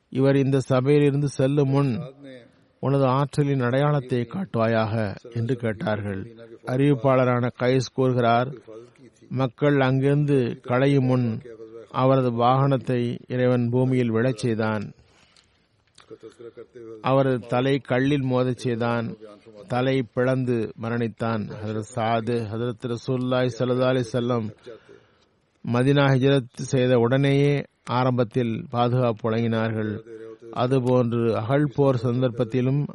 இவர் இந்த சபையிலிருந்து செல்லும் முன் உனது ஆற்றலின் அடையாளத்தை காட்டுவாயாக என்று கேட்டார்கள். அறிவிப்பாளரான கைஸ் கூறுகிறார் மக்கள் அங்கிருந்து களையும் முன் அவரது வாகனத்தை இறைவன் பூமியில் விழச் செய்தான். அவரது தலை கல்லில் மோதச் செய்தான். தலை பிளந்து மரணித்தான். ஹசரத் சாது ஹசரத் ரசூல்லாய் சல்லா அலி செல்லம் மதினா ஹிஜரத் செய்த உடனேயே ஆரம்பத்தில் பாதுகாப்பு வழங்கினார்கள். அதுபோன்று அகழ் போர் சந்தர்ப்பத்திலும்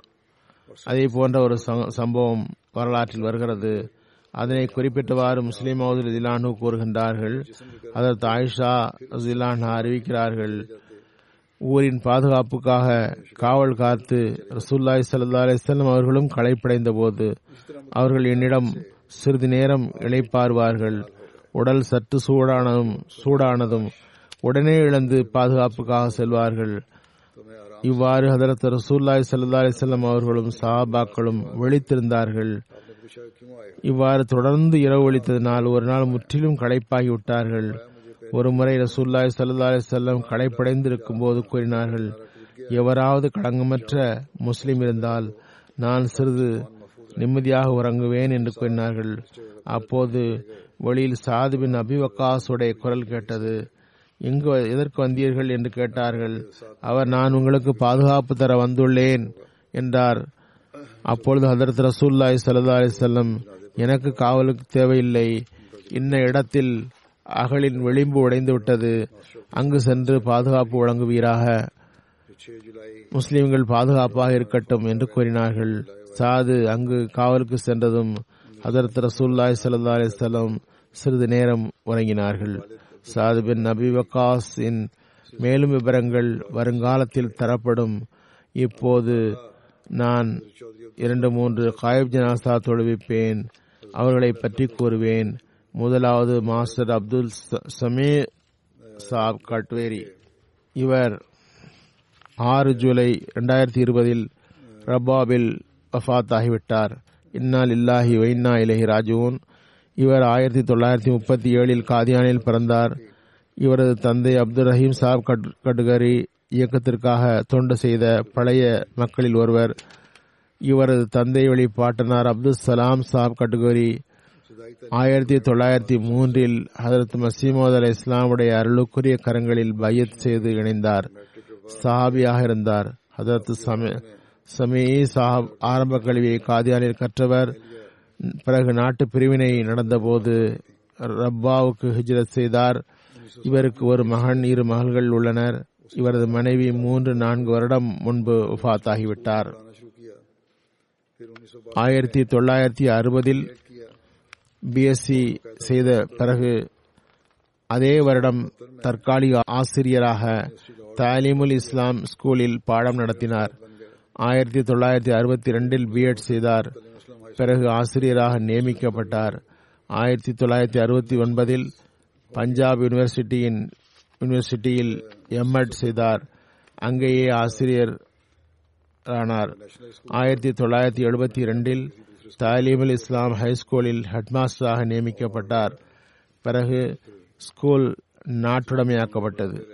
அதே போன்ற ஒரு ச- சம்பவம் வரலாற்றில் வருகிறது. அதனை குறிப்பிட்டவாறு முஸ்லீம் முஸ்லிம் திலானு கூறுகின்றார்கள். அதற்கு ஆயிஷா ஜிலானா அறிவிக்கிறார்கள். ஊரின் பாதுகாப்புக்காக காவல் காத்து ரசூல்லாய் சல்லா அலிஸ்லாம் அவர்களும் களைப்படைந்த போது அவர்கள் என்னிடம் சிறிது நேரம் இழைப்பார்வார்கள் உடல் சற்று சூடானதும் சூடானதும் உடனே இழந்து பாதுகாப்புக்காக செல்வார்கள். இவ்வாறு ஹதரத் ரசூல்லாய் சல்லா அலிசல்லாம் அவர்களும் சஹாபாக்களும் விழித்திருந்தார்கள் இவ்வாறு தொடர்ந்து இரவு ஒழித்ததினால் ஒரு நாள் முற்றிலும் களைப்பாகி விட்டார்கள் ஒரு முறை ரசூல்லாய் சல்லா அலிசல்லாம் களைப்படைந்திருக்கும் போது கூறினார்கள் எவராவது களங்கமற்ற முஸ்லிம் இருந்தால் நான் சிறிது நிம்மதியாக உறங்குவேன் என்று கூறினார்கள். அப்போது வெளியில் சாதுவின் அபிவக்காசுடைய குரல் கேட்டது எங்கு எதற்கு வந்தீர்கள் என்று கேட்டார்கள். அவர் நான் உங்களுக்கு பாதுகாப்பு தர வந்துள்ளேன் என்றார். அப்பொழுது ஹதரத் ரசூல்லாய் சல்லா அலிசல்லம் எனக்கு காவலுக்கு தேவையில்லை. இன்ன இடத்தில் அகலின் விளிம்பு உடைந்து விட்டது. அங்கு சென்று பாதுகாப்பு வழங்குவீராக. முஸ்லிம்கள் பாதுகாப்பாக இருக்கட்டும் என்று கூறினார்கள். சாது அங்கு காவலுக்கு சென்றதும் ஹதரத் ரசூல்லாய் சல்லா அலிசல்லம் சிறிது நேரம் உறங்கினார்கள். சாது பின் நபி வக்காஸின் மேலும் விவரங்கள் வருங்காலத்தில் தரப்படும். இப்போது நான் இரண்டு மூன்று காயப் ஜனாசா தொழுவிப்பேன். அவர்களை பற்றி கூறுவேன். முதலாவது மாஸ்டர் அப்துல் ச- சாப் கட்வேரி. இவர் ஆறு ஜூலை இரண்டாயிரத்தி இருபதில் ரபாபில் வஃத் ஆகிவிட்டார். இன்னால் இல்லாஹி வைன்னா இலஹி ராஜுவன் இவர் ஆயிரத்தி தொள்ளாயிரத்தி முப்பத்தி ஏழில் காதியானில் பிறந்தார். இவரது தந்தை அப்துல் ரஹீம் சாப் கட் கட்கரி இயக்கத்திற்காக தொண்டு செய்த பழைய மக்களில் ஒருவர். இவரது தந்தை வழி பாட்டனார் அப்துல் சலாம் சாப் கட்கரி ஆயிரத்தி தொள்ளாயிரத்தி மூன்றில் ஹதரத் மசீமோத் அலி இஸ்லாமுடைய அருளுக்குரிய கரங்களில் பையத் செய்து இணைந்தார். சஹாபியாக இருந்தார். ஹதரத் சம சமீ சாஹப் ஆரம்ப கல்வியை காதியானில் கற்றவர். பிறகு நாட்டு பிரிவினை நடந்தபோது ரப்பாவுக்கு ஹிஜ்ரத் செய்தார். இவருக்கு ஒரு மகன் இரு மகள்கள் உள்ளனர். இவரது மனைவி மூன்று நான்கு வருடம் முன்பு உஃபாத் ஆகிவிட்டார் ஆயிரத்தி தொள்ளாயிரத்தி அறுபதில் பிஎஸ்சி செய்த பிறகு அதே வருடம் தற்காலிக ஆசிரியராக தாலிமுல் இஸ்லாம் ஸ்கூலில் பாடம் நடத்தினார். ஆயிரத்தி தொள்ளாயிரத்தி அறுபத்தி ரெண்டில் பிஎட் செய்தார். பிறகு ஆசிரியராக நியமிக்கப்பட்டார். ஆயிரத்தி தொள்ளாயிரத்தி அறுபத்தி ஒன்பதில் பஞ்சாப் யூனிவர்சிட்டியின் யூனிவர்சிட்டியில் எம்எட் செய்தார். அங்கேயே ஆசிரியர் ஆனார். ஆயிரத்தி தொள்ளாயிரத்தி எழுபத்தி இரண்டில் தாலீமுல் இஸ்லாம் ஹைஸ்கூலில் ஹெட்மாஸ்டராக நியமிக்கப்பட்டார். பிறகு ஸ்கூல் நாட்டுடைமையாக்கப்பட்டது.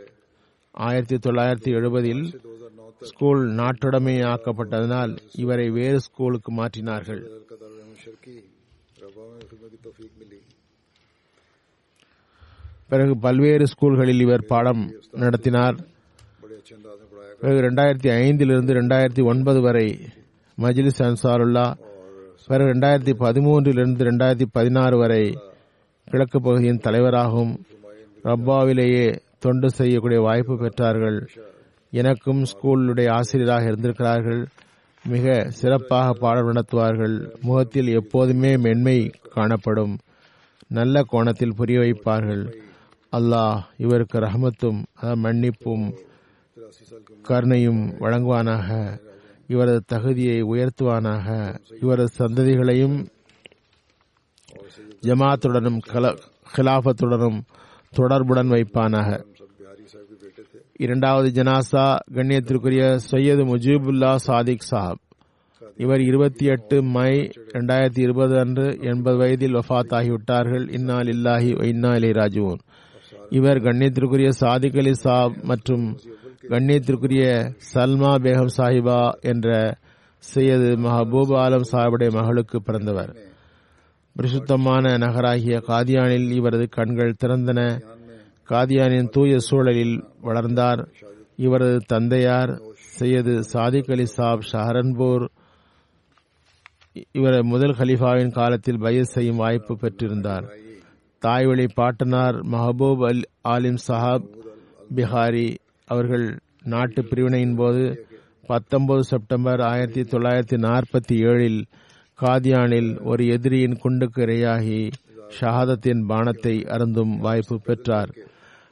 ஆயிரத்தி தொள்ளாயிரத்தி எழுபதில் ஸ்கூல் நாட்டுடைமையாக்கப்பட்டதனால் இவரை வேறு ஸ்கூலுக்கு மாற்றினார்கள். பிறகு பல்வேறு ஸ்கூல்களில் இவர் பாடம் நடத்தினார். பிறகு ரெண்டாயிரத்தி ஐந்திலிருந்து ரெண்டாயிரத்தி ஒன்பது வரை மஜ்லிஸ் அன்சாருல்லா பிறகு ரெண்டாயிரத்தி பதிமூன்றிலிருந்து ரெண்டாயிரத்தி பதினாறு வரை கிழக்கு பகுதியின் தலைவராகவும் ரப்பாவிலேயே தொண்டு செய்யக்கூடிய வாய்ப்பு பெற்றார்கள். எனக்கும் ஸ்கூலுடைய ஆசிரியராக இருந்திருக்கிறார்கள். மிக சிறப்பாக பாடல் நடத்துவார்கள். முகத்தில் எப்போதுமே மென்மை காணப்படும். நல்ல கோணத்தில் புரிய வைப்பார்கள். அல்லாஹ் இவருக்கு ரஹமத்தும் மன்னிப்பும் கருணையும் வழங்குவானாக. இவரது தகுதியை உயர்த்துவானாக. இவரது சந்ததிகளையும் ஜமாத்துடனும் கிலாபத்துடனும் தொடர்புடன் வைப்பானாக. இரண்டாவது ஜனாசா கண்ணியத்திற்குரிய சையது முஜீபுல்லா சாதிக் சாஹப். இவர் இருபத்தி எட்டு மை இரண்டாயிரத்தி இருபது அன்று எண்பது வயதில் வஃத் ஆகிவிட்டார்கள் இன்னால் இல்லாஹி இன்னா இலை ராஜுவன் இவர் கண்ணியத்திற்குரிய சாதிக் அலி சாப் மற்றும் கண்ணியத்திற்குரிய சல்மா பேகம் சாஹிபா என்ற சையது மஹபூப் ஆலம் சாஹிபுடைய மகளுக்கு பிறந்தவர். பரிசுத்தமான நகராகிய காதியானில் இவரது கண்கள் திறந்தன. காதியானின் தூய சூழலில் வளர்ந்தார். இவரது தந்தையார் சையது சாதிக் அலி சாப் ஷஹரன்பூர். இவரை முதல் கலீஃபாவின் காலத்தில் பயஸ் செய்யும் வாய்ப்பு பெற்றிருந்தார். தாய்வழி பாட்டனார் மஹபூப் அல் ஆலிம் சாஹாப் பிஹாரி அவர்கள் நாட்டு பிரிவினையின் போது பத்தொன்பது செப்டம்பர் ஆயிரத்தி தொள்ளாயிரத்தி நாற்பத்தி ஏழில் காதியானில் ஒரு எதிரியின் குண்டுக்கு இரையாகி ஷஹாதத்தின் பானத்தை அருந்தும் வாய்ப்பு பெற்றார்.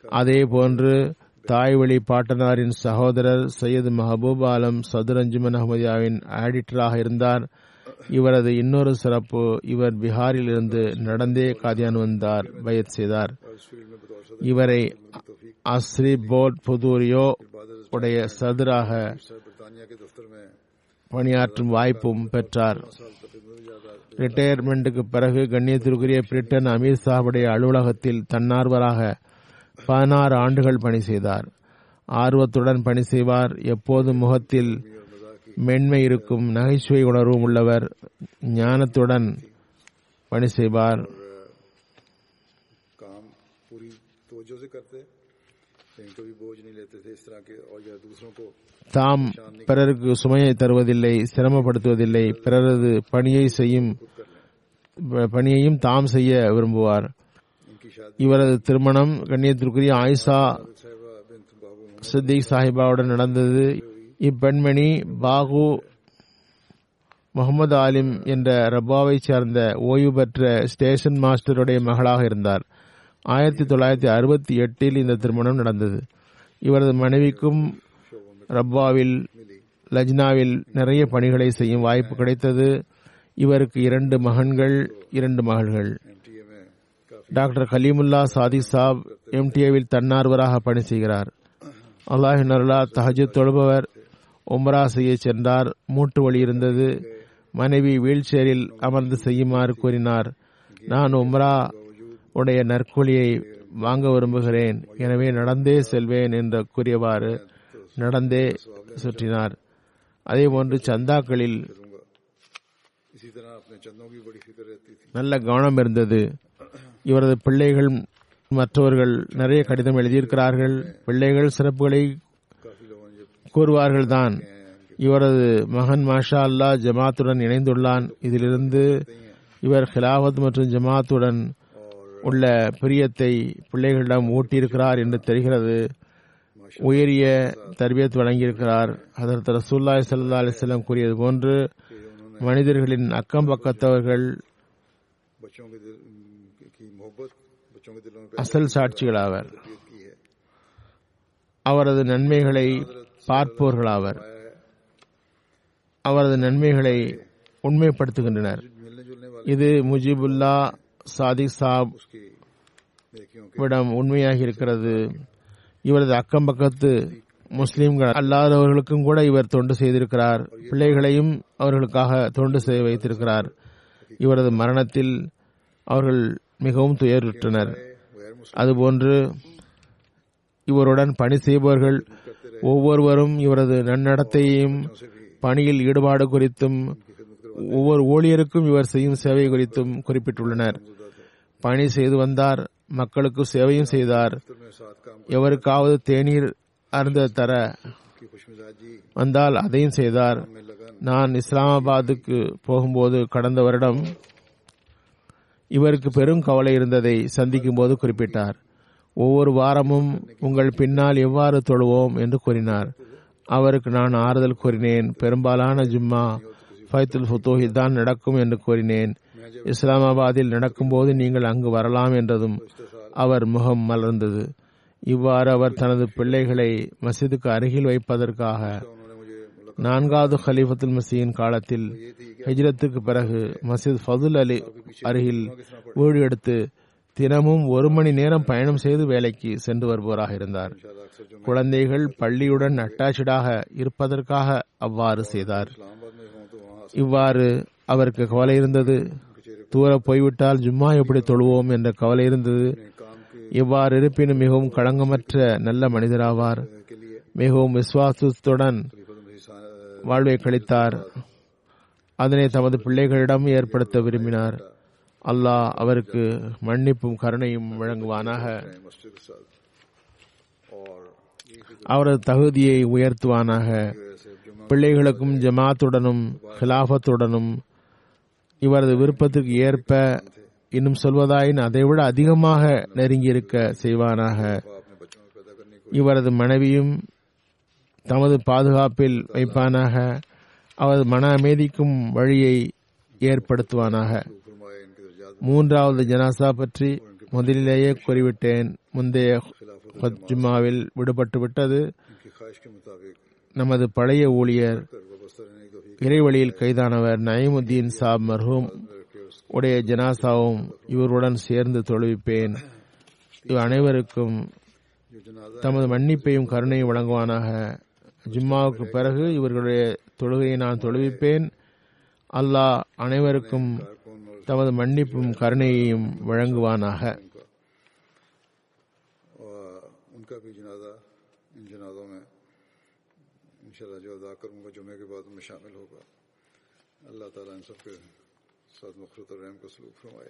அதே போன்று தாய்வழி பாட்டனாரின் சகோதரர் சையது மஹபூப் ஆலம் சதுரஞ்சுமன் அஹமதியாவின் ஆடிட்டராக இருந்தார். இவரது இன்னொரு சிறப்பு இவர் பீகாரில் இருந்து நடந்தே காதியான் வந்தார் பயத் செய்தார். இவரை அஸ்ரி போல் புதூரியோ உடைய சதுராக பணியாற்றும் வாய்ப்பும் பெற்றார். ரிட்டையர்மெண்ட்டுக்கு பிறகு கண்ணியத்திற்குரிய பிரிட்டன் அமீர் சாஹுடைய அலுவலகத்தில் தன்னார்வராக பதினாறு ஆண்டுகள் பணி செய்தார். ஆர்வத்துடன் பணி செய்வார். எப்போது முகத்தில் மென்மை இருக்கும் நகைச்சுவை உணர்வும் உள்ளவர் ஞானத்துடன் பணி செய்வார். தாம் பிறருக்கு சுமையை தருவதில்லை சிரமப்படுத்துவதில்லை பிறரது பணியை செய்யும் பணியையும் தாம் செய்ய விரும்புவார். இவரது திருமணம் கண்ணியத்திற்குரிய ஆயிஷா சித்திக் சாஹிபாவுடன் நடந்தது. இப்பெண்மணி பாகு முகமது ஆலிம் என்ற ரப்பாவை சேர்ந்த ஓய்வு பெற்ற ஸ்டேஷன் மாஸ்டருடைய மகளாக இருந்தார். ஆயிரத்தி தொள்ளாயிரத்தி அறுபத்தி எட்டில் இந்த திருமணம் நடந்தது. இவரது மனைவிக்கும் ரப்பாவில் லஜ்னாவில் நிறைய பணிகளை செய்யும் வாய்ப்பு கிடைத்தது. இவருக்கு இரண்டு மகன்கள் இரண்டு மகள்கள். டாக்டர் கலீமுல்லா சாதிக் சாப் எம்டிஏவில் தன்னார்வராக பணி செய்கிறார். அல்லாஹ் நருலா தஹஜூத் தொழுபவர் உம்ரா செய்ய சென்றார். மூட்டு வழி இருந்தது. மனைவி வீல் அமர்ந்து செய்யுமாறு கூறினார். நான் உம்ரா உடைய நற்கூலியை வாங்க விரும்புகிறேன். எனவே நடந்தே செல்வேன் என்று கூறியவாறு நடந்தே சுற்றினார். அதே போன்று சந்தாக்களில் நல்ல கவனம் இருந்தது. இவரது பிள்ளைகள் மற்றவர்கள் நிறைய கடிதம் எழுதியிருக்கிறார்கள். பிள்ளைகள் சிறப்புகளை கூறுவார்கள் தான் இவரது மகன் மாஷா அல்லா ஜமாத்துடன் இணைந்துள்ளான். இதிலிருந்து இவர் ஹிலாவத் மற்றும் ஜமாத்துடன் உள்ள பிரியத்தை பிள்ளைகளிடம் ஊட்டியிருக்கிறார் என்று தெரிகிறது. உயரிய தர்பியத் வழங்கியிருக்கிறார். அதற்கு ரசூல்லாய் சல்லா அலிஸ்லாம் கூறியது போன்று மனிதர்களின் அக்கம் பக்கத்தவர்கள் அசல் சாட்சிகளாவர். அவரது நன்மைகளை பார்ப்பவர்களாவர் அவரது நன்மைகளை உண்மைப்படுத்துகின்றனர். இது முஜிபுல்லா சாதிக் சாப் விடம் உண்மையாக இருக்கிறது இவரது அக்கம் பக்கத்து முஸ்லிம்கள் அல்லாதவர்களுக்கும் கூட இவர் தொண்டு செய்திருக்கிறார். பிள்ளைகளையும் அவர்களுக்காக தொண்டு செய்ய வைத்திருக்கிறார். இவரது மரணத்தில் அவர்கள் மிகவும் துயருற்றனர். அதுபோன்று இவருடன் பணி செய்பவர்கள் ஒவ்வொருவரும் இவரது நன்னடத்தையும் பணியில் ஈடுபாடு குறித்தும் ஒவ்வொரு ஊழியருக்கும் இவர் செய்யும் சேவை குறித்தும் குறிப்பிட்டுள்ளனர். பணி செய்து வந்தார் மக்களுக்கு சேவையும் செய்தார். எவருக்காவது தேநீர் அருந்த தர வந்தால் அதையும் செய்தார். நான் இஸ்லாமாபாத்துக்கு போகும்போது கடந்த வருடம் இவருக்கு பெரும் கவலை இருந்ததை சந்திக்கும் போது குறிப்பிட்டார். ஒவ்வொரு வாரமும் உங்கள் பின்னால் எவ்வாறு தொழுவோம் என்று கூறினார். அவருக்கு நான் ஆறுதல் கூறினேன். பெரும்பாலான ஜும்மா ஃபைத்துல் ஃபுத்தோஹி தான் நடக்கும் என்று கூறினேன். இஸ்லாமாபாத்தில் நடக்கும்போது நீங்கள் அங்கு வரலாம் என்றதும் அவர் முகம் மலர்ந்தது. இவ்வாறு அவர் தனது பிள்ளைகளை மசிதுக்கு அருகில் வைப்பதற்காக நான்காவது ஹலீஃபத்துல் மசியின் காலத்தில் ஹிஜ்ரத்துக்கு பிறகு மசித் ஃபதுல் அலி அருகில் வீடு எடுத்து தினமும் ஒரு மணி நேரம் பயணம் செய்து வேலைக்கு சென்று வருபவராக இருந்தார். குழந்தைகள் பள்ளியுடன் அட்டாச்சடாக இருப்பதற்காக அவ்வாறு செய்தார். இவ்வாறு அவருக்கு கவலை இருந்தது. தூர போய்விட்டால் ஜும்மா எப்படி தொழுவோம் என்ற கவலை இருந்தது. இவ்வாறு இருப்பினும் மிகவும் களங்கமற்ற நல்ல மனிதராவார். மிகவும் விசுவாசத்துடன் வாழ்வை கழித்தார். அதனை தமது பிள்ளைகளிடம் ஏற்படுத்த விரும்பினார். அல்லாஹ் அவருக்கு மன்னிப்பும் கருணையும் வழங்குவானாக. அவரது தகுதியை உயர்த்துவானாக. பிள்ளைகளுக்கும் ஜமாத்துடனும் ஹிலாஃபத்துடனும் இவரது விருப்பத்திற்கு ஏற்ப இன்னும் சொல்வதாயின் அதைவிட அதிகமாக நெருங்கியிருக்க செய்வானாக. இவரது மனைவியும் தமது பாதுகாப்பில் வைப்பானாக. அவரது மன அமைதிக்கும் வழியை ஏற்படுத்துவானாக. மூன்றாவது ஜனாசா பற்றி முதலிலேயே கூறிவிட்டேன். முந்தைய ஜும்மாவில் விடுபட்டு விட்டது. நமது பழைய ஊழியர் இறைவழியில் கைதானவர் நயமுத்தீன் சாப் மர்ஹூம். உடைய ஜனாசாவும் இவருடன் சேர்ந்து தொழுவிப்பேன். இவ் அனைவருக்கும் தமது மன்னிப்பையும் கருணையும் வழங்குவானாக. ஜும்மாவுக்கு பிறகு இவர்களுடைய தொழுகையை நான் தொழுவிப்பேன். அல்லாஹ் அனைவருக்கும் தமது மன்னிப்பும் கருணையையும் வழங்குவானாக. اللہ تعالیٰ ان سب کے ساتھ مخلوط الرحم کا سلوک فرمائے